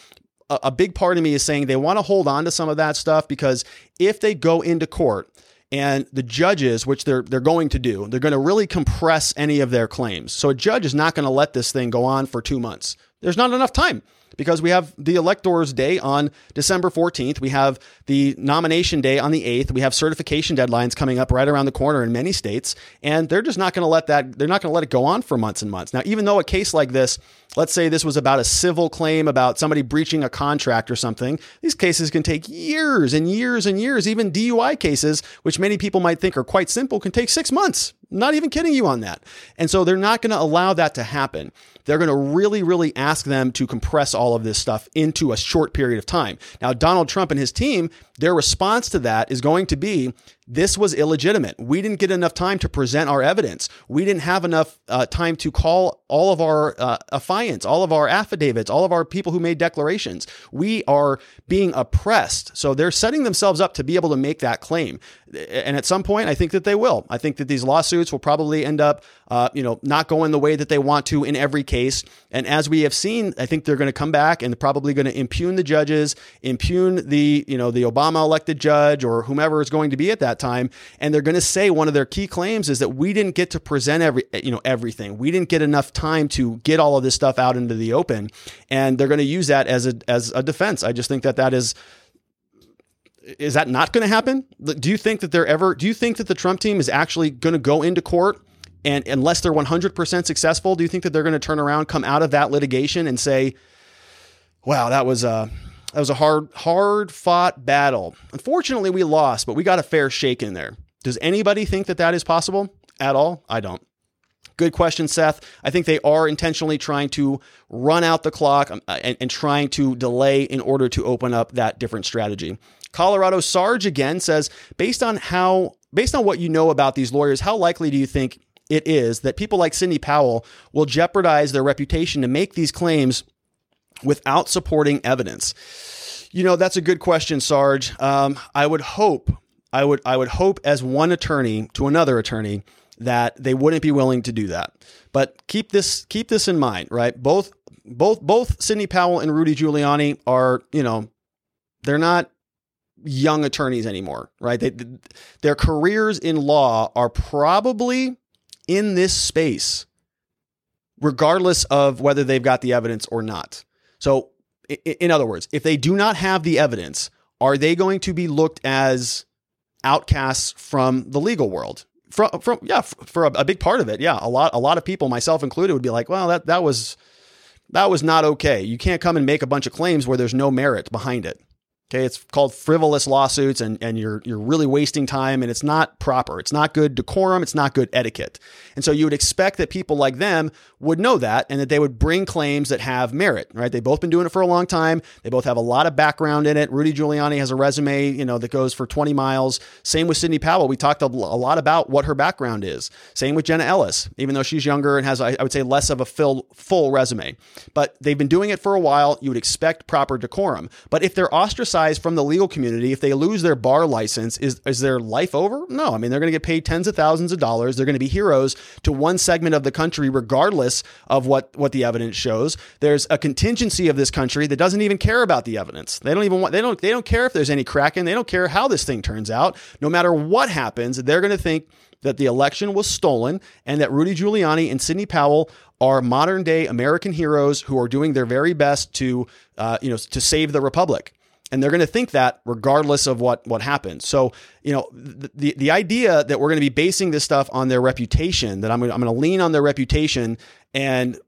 a, a big part of me is saying they want to hold on to some of that stuff because if they go into court and the judges, which they're they're going to do, they're going to really compress any of their claims. So a judge is not going to let this thing go on for two months. There's not enough time because we have the electors day on December 14th. We have the nomination day on the 8th. We have certification deadlines coming up right around the corner in many states. And they're just not going to let that, they're not going to let it go on for months and months. Now, even though a case like this, let's say this was about a civil claim about somebody breaching a contract or something, these cases can take years and years and years. Even DUI cases, which many people might think are quite simple, can take six months. Not even kidding you on that. And so they're not going to allow that to happen. They're going to really, really ask them to compress all of this stuff into a short period of time. Now, Donald Trump and his team, their response to that is going to be this was illegitimate. We didn't get enough time to present our evidence. We didn't have enough uh, time to call all of our uh, affiants, all of our affidavits, all of our people who made declarations. We are being oppressed. So they're setting themselves up to be able to make that claim. And at some point, I think that they will. I think that these lawsuits will probably end up, uh, you know, not going the way that they want to in every case. And as we have seen, I think they're going to come back and probably going to impugn the judges, impugn the, you know, the Obama elected judge or whomever is going to be at that time, and they're going to say one of their key claims is that we didn't get to present every you know everything. We didn't get enough time to get all of this stuff out into the open, and they're going to use that as a as a defense. I just think that that is is that not going to happen? Do you think that they're ever? Do you think that the Trump team is actually going to go into court? And unless they're 100% successful, do you think that they're going to turn around, come out of that litigation, and say, "Wow, that was a that was a hard, hard fought battle. Unfortunately, we lost, but we got a fair shake in there. Does anybody think that that is possible at all? I don't. Good question, Seth. I think they are intentionally trying to run out the clock um, and, and, trying to delay in order to open up that different strategy. Colorado Sarge again says, based on how, based on what you know about these lawyers, how likely do you think it is that people like Sidney Powell will jeopardize their reputation to make these claims without supporting evidence? You know, that's a good question, Sarge. Um, I would hope, I would, I would hope as one attorney to another attorney that they wouldn't be willing to do that. But keep this, keep this in mind, right? Both, both, both Sidney Powell and Rudy Giuliani are, you know, they're not young attorneys anymore, right? They, their careers in law are probably in this space, regardless of whether they've got the evidence or not. So, in other words, if they do not have the evidence, are they going to be looked as outcasts from the legal world? From, from yeah, for a, big part of it, yeah, a lot, a lot of people, myself included, would be like, well, that that was that was not okay. You can't come and make a bunch of claims where there's no merit behind it. Okay, it's called frivolous lawsuits, and, and you're you're really wasting time, and it's not proper. It's not good decorum. It's not good etiquette. And so you would expect that people like them would know that, and that they would bring claims that have merit. Right? They've both been doing it for a long time. They both have a lot of background in it. Rudy Giuliani has a resume, you know, that goes for 20 miles. Same with Sidney Powell. We talked a lot about what her background is. Same with Jenna Ellis, even though she's younger and has, I would say, less of a full full resume. But they've been doing it for a while. You would expect proper decorum. But if they're ostracized from the legal community. If they lose their bar license, is, is their life over? No. I mean, they're going to get paid tens of thousands of dollars. They're going to be heroes to one segment of the country, regardless of what, what the evidence shows. There's a contingency of this country that doesn't even care about the evidence. They don't even want, they don't, they don't care if there's any cracking. They don't care how this thing turns out. No matter what happens, they're going to think that the election was stolen and that Rudy Giuliani and Sidney Powell are modern day American heroes who are doing their very best to, uh, you know, to save the republic and they're going to think that regardless of what what happens. So, you know, the the idea that we're going to be basing this stuff on their reputation, that I'm going to, I'm going to lean on their reputation and,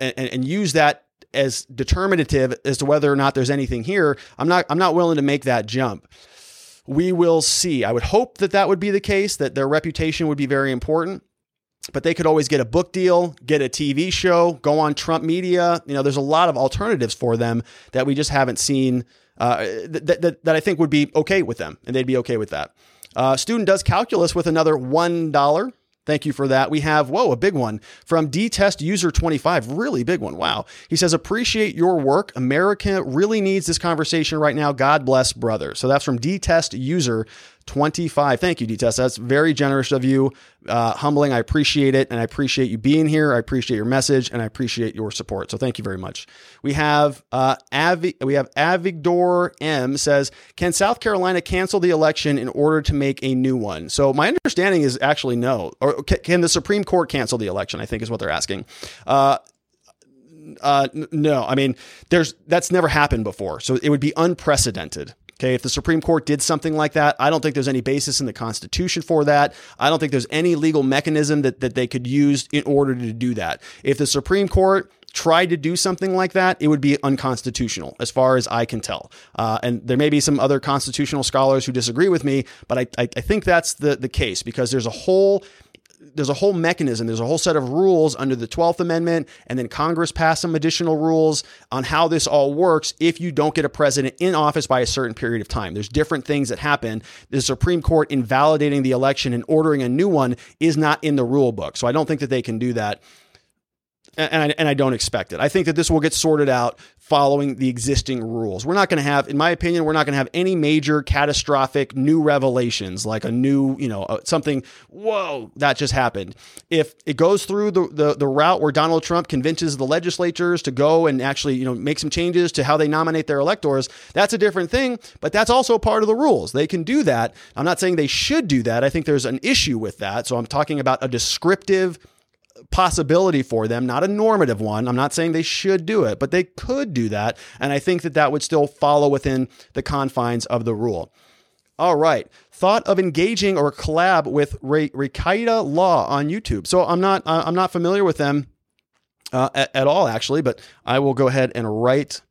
and and use that as determinative as to whether or not there's anything here. I'm not I'm not willing to make that jump. We will see. I would hope that that would be the case, that their reputation would be very important but they could always get a book deal, get a TV show, go on Trump media. You know, there's a lot of alternatives for them that we just haven't seen uh, that, that, that I think would be okay with them, and they'd be okay with that. Uh, student does calculus with another one dollar. Thank you for that. We have, whoa, a big one from D Test User 25. Really big one. Wow. He says, appreciate your work. America really needs this conversation right now. God bless, brother. So that's from D Test User 25. Thank you, D-Test. That's very generous of you. Uh, humbling. I appreciate it. And I appreciate you being here. I appreciate your message and I appreciate your support. So thank you very much. We have, uh, Avi, we have Avigdor M says, can South Carolina cancel the election in order to make a new one? So my understanding is actually no. Or can the Supreme Court cancel the election? I think is what they're asking. Uh, uh, no, I mean, there's that's never happened before, so it would be unprecedented. Okay, if the Supreme Court did something like that, I don't think there's any basis in the Constitution for that. I don't think there's any legal mechanism that, that they could use in order to do that. If the Supreme Court tried to do something like that, it would be unconstitutional, as far as I can tell. Uh, and there may be some other constitutional scholars who disagree with me, but I, I, I think that's the, the case because there's a whole there's a whole mechanism, there's a whole set of rules under the 12th Amendment, and then Congress passed some additional rules on how this all works if you don't get a president in office by a certain period of time. There's different things that happen. The Supreme Court invalidating the election and ordering a new one is not in the rule book. So I don't think that they can do that and I, and I don't expect it. I think that this will get sorted out following the existing rules. We're not going to have, in my opinion, we're not going to have any major catastrophic new revelations like a new, you know, uh, something, whoa, that just happened. If it goes through the, the, the route where Donald Trump convinces the legislatures to go and actually, you know, make some changes to how they nominate their electors, that's a different thing, but that's also part of the rules. They can do that. I'm not saying they should do that. I think there's an issue with that. So I'm talking about a descriptive possibility for them, not a normative one. I'm not saying they should do it, but they could do that. And I think that that would still follow within the confines of the rule. All right. Thought of engaging or collab with Rekieta Law on YouTube. So I'm not uh, I'm not familiar with them uh, at, at all actually, but I will go ahead and write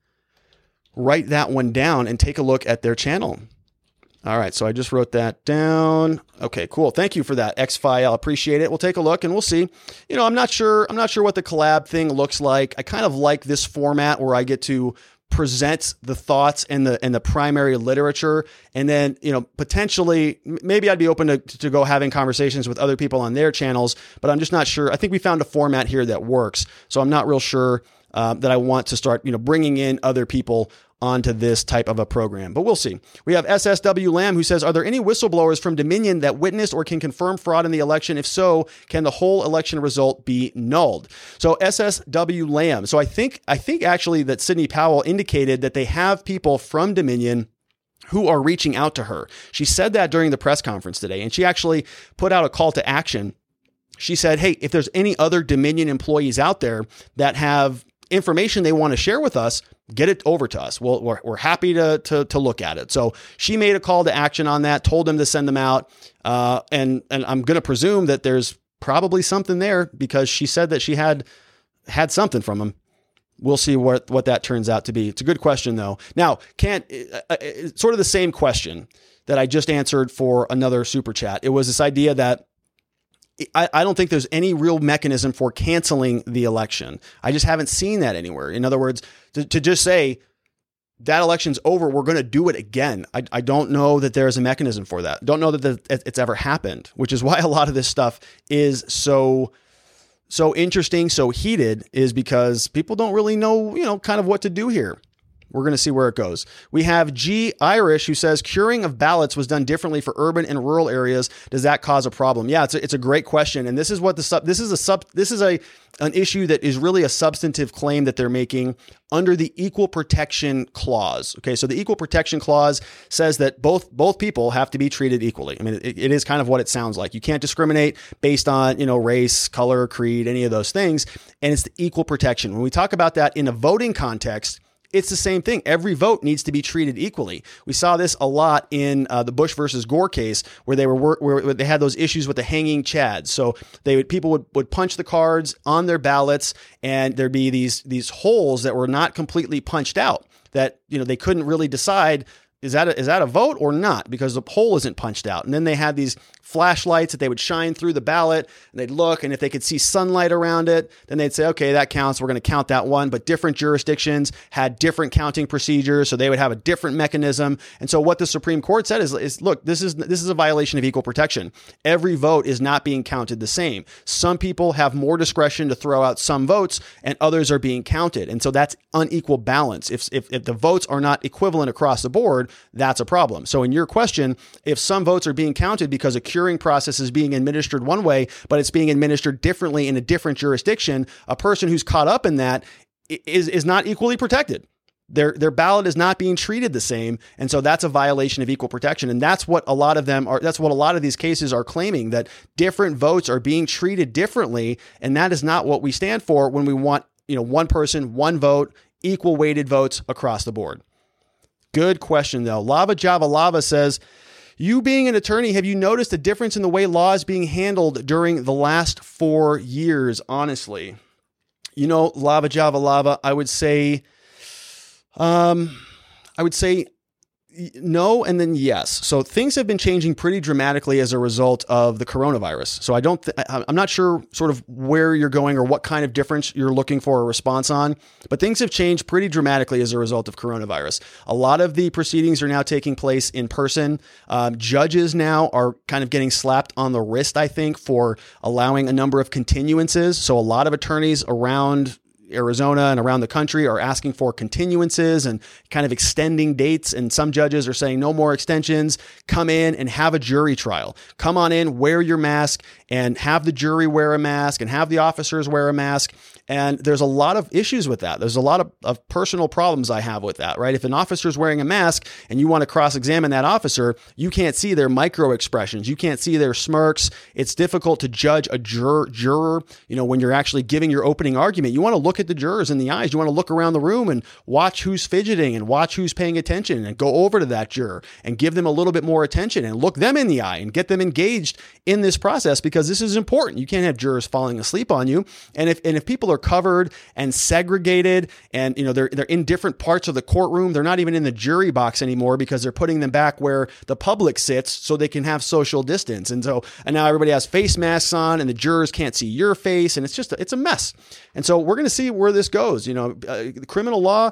write that one down and take a look at their channel. All right, so I just wrote that down. Okay, cool. Thank you for that, X file. Appreciate it. We'll take a look and we'll see. You know, I'm not sure. I'm not sure what the collab thing looks like. I kind of like this format where I get to present the thoughts and the and the primary literature, and then you know potentially maybe I'd be open to to go having conversations with other people on their channels, but I'm just not sure. I think we found a format here that works, so I'm not real sure. Uh, that I want to start, you know, bringing in other people onto this type of a program. But we'll see. We have SSW Lamb who says, Are there any whistleblowers from Dominion that witnessed or can confirm fraud in the election? If so, can the whole election result be nulled? So SSW Lamb. So I think I think actually that Sidney Powell indicated that they have people from Dominion who are reaching out to her. She said that during the press conference today, and she actually put out a call to action. She said, Hey, if there's any other Dominion employees out there that have information they want to share with us, get it over to us. We'll, we're, we're happy to, to, to look at it. So she made a call to action on that, told them to send them out. Uh, and, and I'm going to presume that there's probably something there because she said that she had had something from them. We'll see what what that turns out to be. It's a good question though. Now, can't uh, uh, sort of the same question that I just answered for another super chat. It was this idea that I, I don't think there's any real mechanism for canceling the election. I just haven't seen that anywhere. In other words, to, to just say that election's over, we're going to do it again. I, I don't know that there's a mechanism for that. Don't know that the, it's ever happened, which is why a lot of this stuff is so so interesting, so heated, is because people don't really know, you know, kind of what to do here. We're going to see where it goes. We have G Irish who says curing of ballots was done differently for urban and rural areas. Does that cause a problem? Yeah, it's a, it's a great question, and this is what the sub. This is a sub. This is a an issue that is really a substantive claim that they're making under the equal protection clause. Okay, so the equal protection clause says that both both people have to be treated equally. I mean, it, it is kind of what it sounds like. You can't discriminate based on you know race, color, creed, any of those things, and it's the equal protection. When we talk about that in a voting context it's the same thing. Every vote needs to be treated equally. We saw this a lot in uh, the Bush versus Gore case, where they were where they had those issues with the hanging chads. So they would people would, would punch the cards on their ballots, and there'd be these these holes that were not completely punched out. That you know they couldn't really decide is that a, is that a vote or not because the hole isn't punched out. And then they had these flashlights that they would shine through the ballot and they'd look and if they could see sunlight around it then they'd say okay that counts. We're going to count that one. But different jurisdictions had different counting procedures so they would have a different mechanism. And so what the supreme court said is, is look this is this is a violation of equal protection. Every vote is not being counted the same. Some people have more discretion to throw out some votes and others are being counted. And so that's unequal balance. If if, if the votes are not equivalent across the board that's a problem. So in your question if some votes are being counted because a curing process is being administered one way, but it's being administered differently in a different jurisdiction, a person who's caught up in that is, is not equally protected. Their, their ballot is not being treated the same. And so that's a violation of equal protection. And that's what a lot of them are, that's what a lot of these cases are claiming that different votes are being treated differently. And that is not what we stand for when we want, you know, one person, one vote, equal weighted votes across the board. Good question though. Lava Java Lava says, you being an attorney, have you noticed a difference in the way law is being handled during the last four years, honestly? You know, lava java lava, I would say um I would say no and then yes. So things have been changing pretty dramatically as a result of the coronavirus. So i don't th- i'm not sure sort of where you're going or what kind of difference you're looking for a response on but things have changed pretty dramatically as a result of coronavirus. A lot of the proceedings are now taking place in person. Um, judges now are kind of getting slapped on the wrist i think for allowing a number of continuances. So a lot of attorneys around Arizona and around the country are asking for continuances and kind of extending dates. And some judges are saying no more extensions. Come in and have a jury trial. Come on in, wear your mask, and have the jury wear a mask and have the officers wear a mask. And there's a lot of issues with that. There's a lot of, of personal problems I have with that, right? If an officer is wearing a mask and you want to cross examine that officer, you can't see their micro expressions. You can't see their smirks. It's difficult to judge a juror, juror, you know, when you're actually giving your opening argument. You want to look at the jurors in the eyes. You want to look around the room and watch who's fidgeting and watch who's paying attention and go over to that juror and give them a little bit more attention and look them in the eye and get them engaged in this process because this is important. You can't have jurors falling asleep on you. And if and if people are covered and segregated and you know they're they're in different parts of the courtroom, they're not even in the jury box anymore because they're putting them back where the public sits so they can have social distance. And so and now everybody has face masks on and the jurors can't see your face and it's just it's a mess. And so we're going to see where this goes. You know, uh, criminal law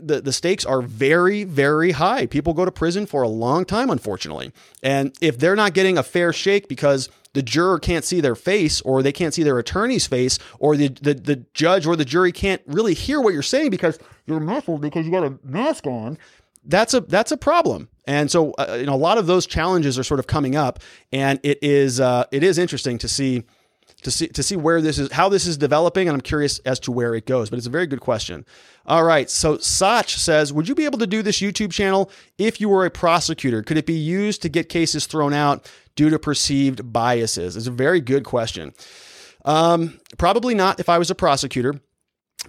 the, the stakes are very, very high. People go to prison for a long time, unfortunately. And if they're not getting a fair shake because the juror can't see their face or they can't see their attorney's face or the, the, the judge or the jury can't really hear what you're saying because you're muffled because you got a mask on, that's a that's a problem. And so uh, you know a lot of those challenges are sort of coming up and it is uh, it is interesting to see to see to see where this is how this is developing and I'm curious as to where it goes but it's a very good question. All right, so Sach says, "Would you be able to do this YouTube channel if you were a prosecutor? Could it be used to get cases thrown out due to perceived biases?" It's a very good question. Um, probably not if I was a prosecutor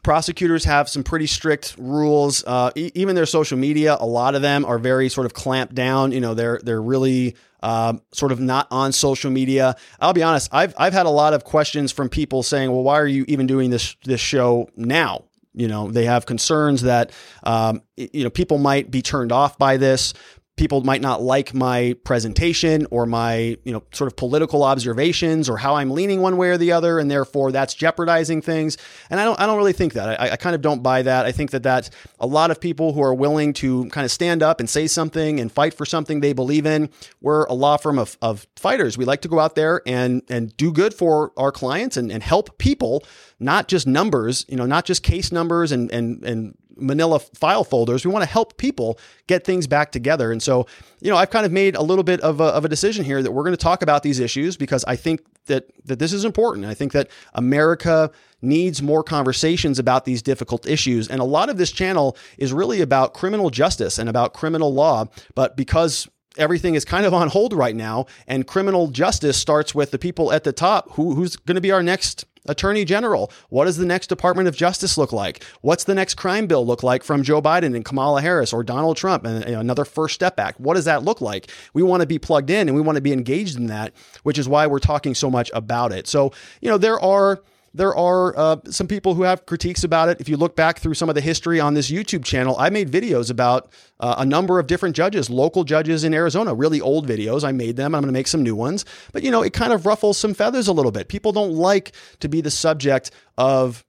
prosecutors have some pretty strict rules. Uh, e- even their social media, a lot of them are very sort of clamped down. You know, they're they're really um, sort of not on social media. I'll be honest. I've I've had a lot of questions from people saying, "Well, why are you even doing this this show now?" You know, they have concerns that um, you know people might be turned off by this people might not like my presentation or my you know sort of political observations or how I'm leaning one way or the other, and therefore that's jeopardizing things. And I don't I don't really think that. I, I kind of don't buy that. I think that that a lot of people who are willing to kind of stand up and say something and fight for something they believe in. We're a law firm of, of fighters. We like to go out there and and do good for our clients and, and help people, not just numbers, you know, not just case numbers and and and manila file folders. We want to help people get things back together. And so, you know, I've kind of made a little bit of a, of a decision here that we're going to talk about these issues because I think that that this is important. I think that America needs more conversations about these difficult issues. And a lot of this channel is really about criminal justice and about criminal law. But because everything is kind of on hold right now and criminal justice starts with the people at the top who, who's going to be our next Attorney General. What does the next Department of Justice look like? What's the next crime bill look like from Joe Biden and Kamala Harris or Donald Trump and you know, another First Step Act? What does that look like? We want to be plugged in and we want to be engaged in that, which is why we're talking so much about it. So, you know, there are there are uh, some people who have critiques about it. If you look back through some of the history on this YouTube channel, I made videos about uh, a number of different judges, local judges in Arizona, really old videos. I made them. I'm going to make some new ones. But, you know, it kind of ruffles some feathers a little bit. People don't like to be the subject of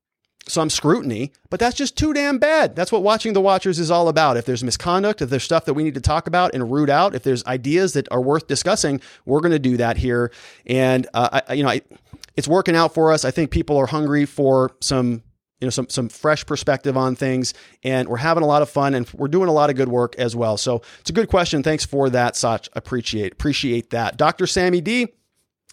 some scrutiny, but that's just too damn bad. That's what watching the Watchers is all about. If there's misconduct, if there's stuff that we need to talk about and root out, if there's ideas that are worth discussing, we're going to do that here. And uh, I, you know, I, it's working out for us. I think people are hungry for some you know some some fresh perspective on things and we're having a lot of fun and we're doing a lot of good work as well so it's a good question thanks for that Sach appreciate appreciate that Dr. Sammy D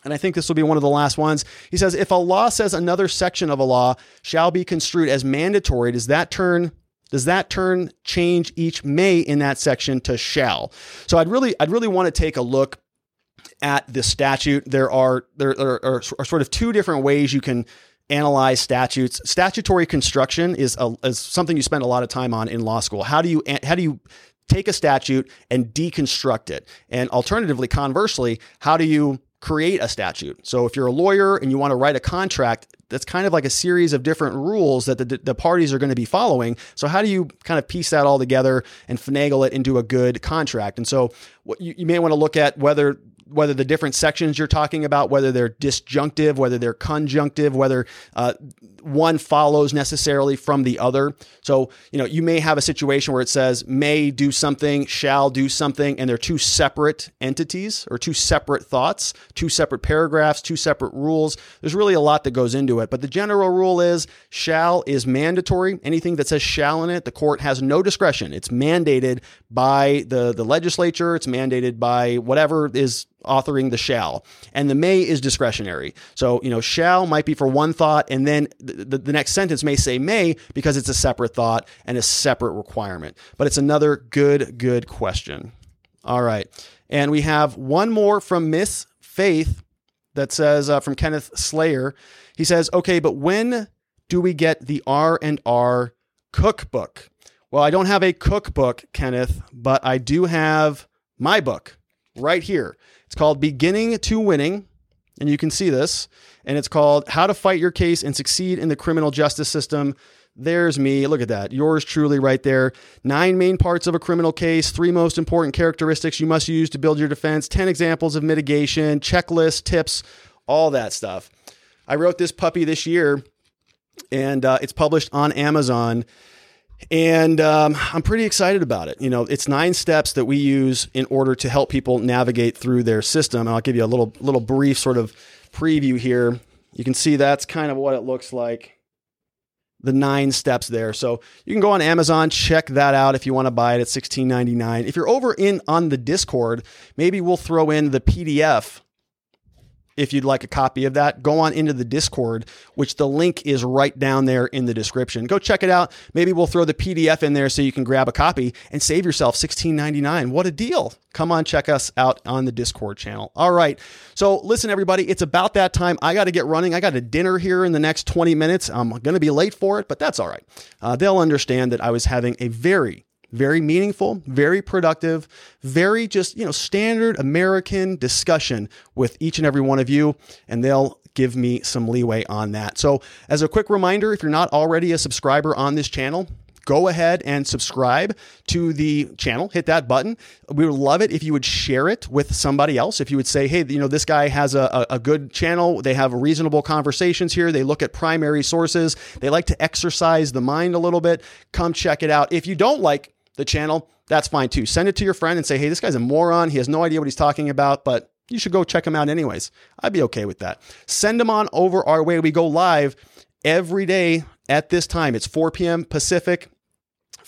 and I think this will be one of the last ones. He says if a law says another section of a law shall be construed as mandatory does that turn does that turn change each may in that section to shall so I'd really I'd really want to take a look at the statute, there are there are, are, are sort of two different ways you can analyze statutes. Statutory construction is a, is something you spend a lot of time on in law school. How do you how do you take a statute and deconstruct it? And alternatively, conversely, how do you create a statute? So if you're a lawyer and you want to write a contract, that's kind of like a series of different rules that the, the parties are going to be following. So how do you kind of piece that all together and finagle it into a good contract? And so what you, you may want to look at whether whether the different sections you're talking about, whether they're disjunctive, whether they're conjunctive, whether uh, one follows necessarily from the other. So, you know, you may have a situation where it says may do something, shall do something, and they're two separate entities or two separate thoughts, two separate paragraphs, two separate rules. There's really a lot that goes into it. But the general rule is shall is mandatory. Anything that says shall in it, the court has no discretion. It's mandated by the, the legislature, it's mandated by whatever is authoring the shall. And the may is discretionary. So, you know, shall might be for one thought, and then the, the next sentence may say may because it's a separate thought and a separate requirement. But it's another good, good question. All right. And we have one more from Miss Faith that says uh, from Kenneth Slayer. He says, okay, but when do we get the R and R cookbook? Well, I don't have a cookbook, Kenneth, but I do have my book right here. It's called Beginning to Winning, and you can see this. And it's called How to Fight Your Case and Succeed in the Criminal Justice System. There's me. Look at that. Yours truly right there. Nine main parts of a criminal case, three most important characteristics you must use to build your defense, 10 examples of mitigation, checklist, tips, all that stuff. I wrote this puppy this year and uh, it's published on Amazon. And um, I'm pretty excited about it. You know, it's nine steps that we use in order to help people navigate through their system. And I'll give you a little little brief sort of preview here. You can see that's kind of what it looks like. The nine steps there. So you can go on Amazon, check that out if you want to buy it at $16.99. If you're over in on the Discord, maybe we'll throw in the PDF if you'd like a copy of that, go on into the Discord, which the link is right down there in the description. Go check it out. Maybe we'll throw the PDF in there so you can grab a copy and save yourself $16.99. What a deal. Come on, check us out on the Discord channel. All right. So, listen, everybody, it's about that time. I got to get running. I got a dinner here in the next 20 minutes. I'm going to be late for it, but that's all right. Uh, they'll understand that I was having a very very meaningful, very productive, very just, you know, standard American discussion with each and every one of you. And they'll give me some leeway on that. So, as a quick reminder, if you're not already a subscriber on this channel, go ahead and subscribe to the channel. Hit that button. We would love it if you would share it with somebody else. If you would say, hey, you know, this guy has a, a good channel. They have reasonable conversations here. They look at primary sources. They like to exercise the mind a little bit. Come check it out. If you don't like the channel, that's fine too. Send it to your friend and say, hey, this guy's a moron. He has no idea what he's talking about, but you should go check him out anyways. I'd be okay with that. Send them on over our way. We go live every day at this time. It's 4 p.m. Pacific,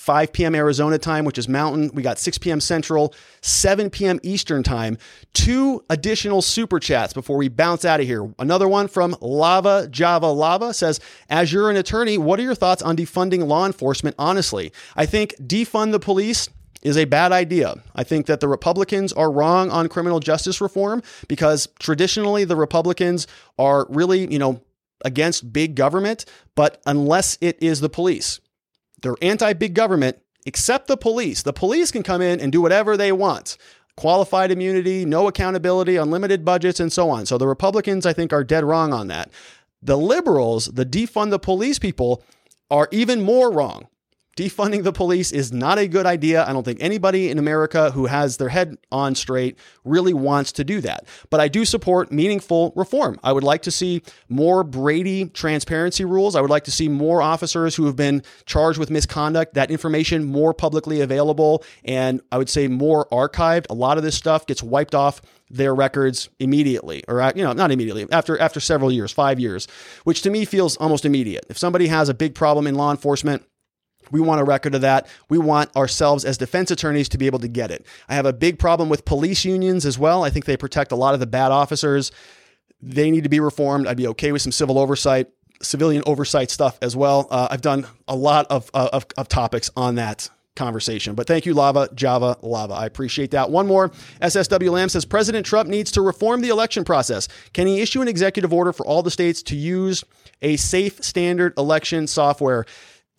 5 p.m. Arizona time, which is mountain. We got 6 p.m. Central, 7 p.m. Eastern time. Two additional super chats before we bounce out of here. Another one from Lava Java Lava says, As you're an attorney, what are your thoughts on defunding law enforcement? Honestly, I think defund the police is a bad idea. I think that the Republicans are wrong on criminal justice reform because traditionally the Republicans are really, you know, against big government, but unless it is the police. They're anti big government, except the police. The police can come in and do whatever they want qualified immunity, no accountability, unlimited budgets, and so on. So the Republicans, I think, are dead wrong on that. The liberals, the defund the police people, are even more wrong defunding the police is not a good idea. I don't think anybody in America who has their head on straight really wants to do that. But I do support meaningful reform. I would like to see more Brady transparency rules. I would like to see more officers who have been charged with misconduct, that information more publicly available, and I would say more archived. A lot of this stuff gets wiped off their records immediately or uh, you know not immediately after after several years 5 years which to me feels almost immediate if somebody has a big problem in law enforcement we want a record of that. We want ourselves as defense attorneys to be able to get it. I have a big problem with police unions as well. I think they protect a lot of the bad officers. They need to be reformed. I'd be okay with some civil oversight, civilian oversight stuff as well. Uh, I've done a lot of, uh, of, of topics on that conversation. But thank you, Lava, Java, Lava. I appreciate that. One more. SSW Lamb says President Trump needs to reform the election process. Can he issue an executive order for all the states to use a safe standard election software?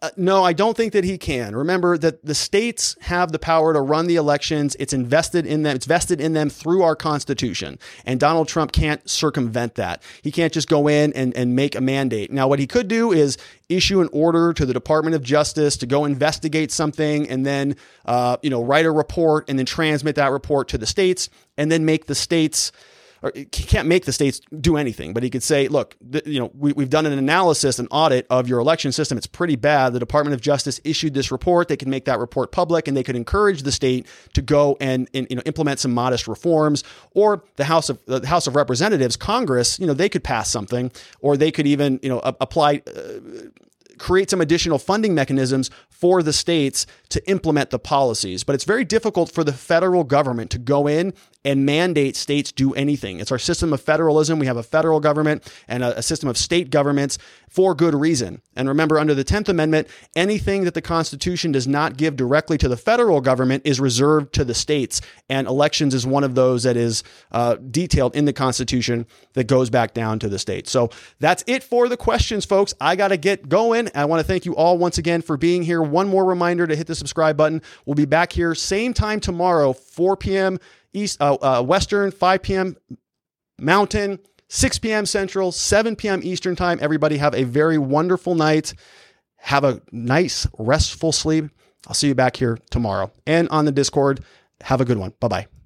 Uh, no, I don't think that he can. Remember that the states have the power to run the elections. It's invested in them. It's vested in them through our Constitution. And Donald Trump can't circumvent that. He can't just go in and, and make a mandate. Now, what he could do is issue an order to the Department of Justice to go investigate something and then, uh, you know, write a report and then transmit that report to the states and then make the states or he can't make the states do anything, but he could say, look, th- you know, we, we've done an analysis, an audit of your election system. It's pretty bad. The Department of Justice issued this report. They can make that report public and they could encourage the state to go and, and you know, implement some modest reforms or the House of the House of Representatives, Congress, you know, they could pass something or they could even, you know, apply, uh, create some additional funding mechanisms for the states to implement the policies. But it's very difficult for the federal government to go in and mandate states do anything. It's our system of federalism. We have a federal government and a, a, system of state governments for good reason. And remember, under the 10th Amendment, anything that the Constitution does not give directly to the federal government is reserved to the states. And elections is one of those that is uh, detailed in the Constitution that goes back down to the states. So that's it for the questions, folks. I got to get going. I want to thank you all once again for being here. One more reminder to hit the subscribe button. We'll be back here same time tomorrow, 4 p.m. East, uh, uh, Western, 5 p.m. Mountain, 6 p.m. Central, 7 p.m. Eastern Time. Everybody have a very wonderful night. Have a nice, restful sleep. I'll see you back here tomorrow and on the Discord. Have a good one. Bye bye.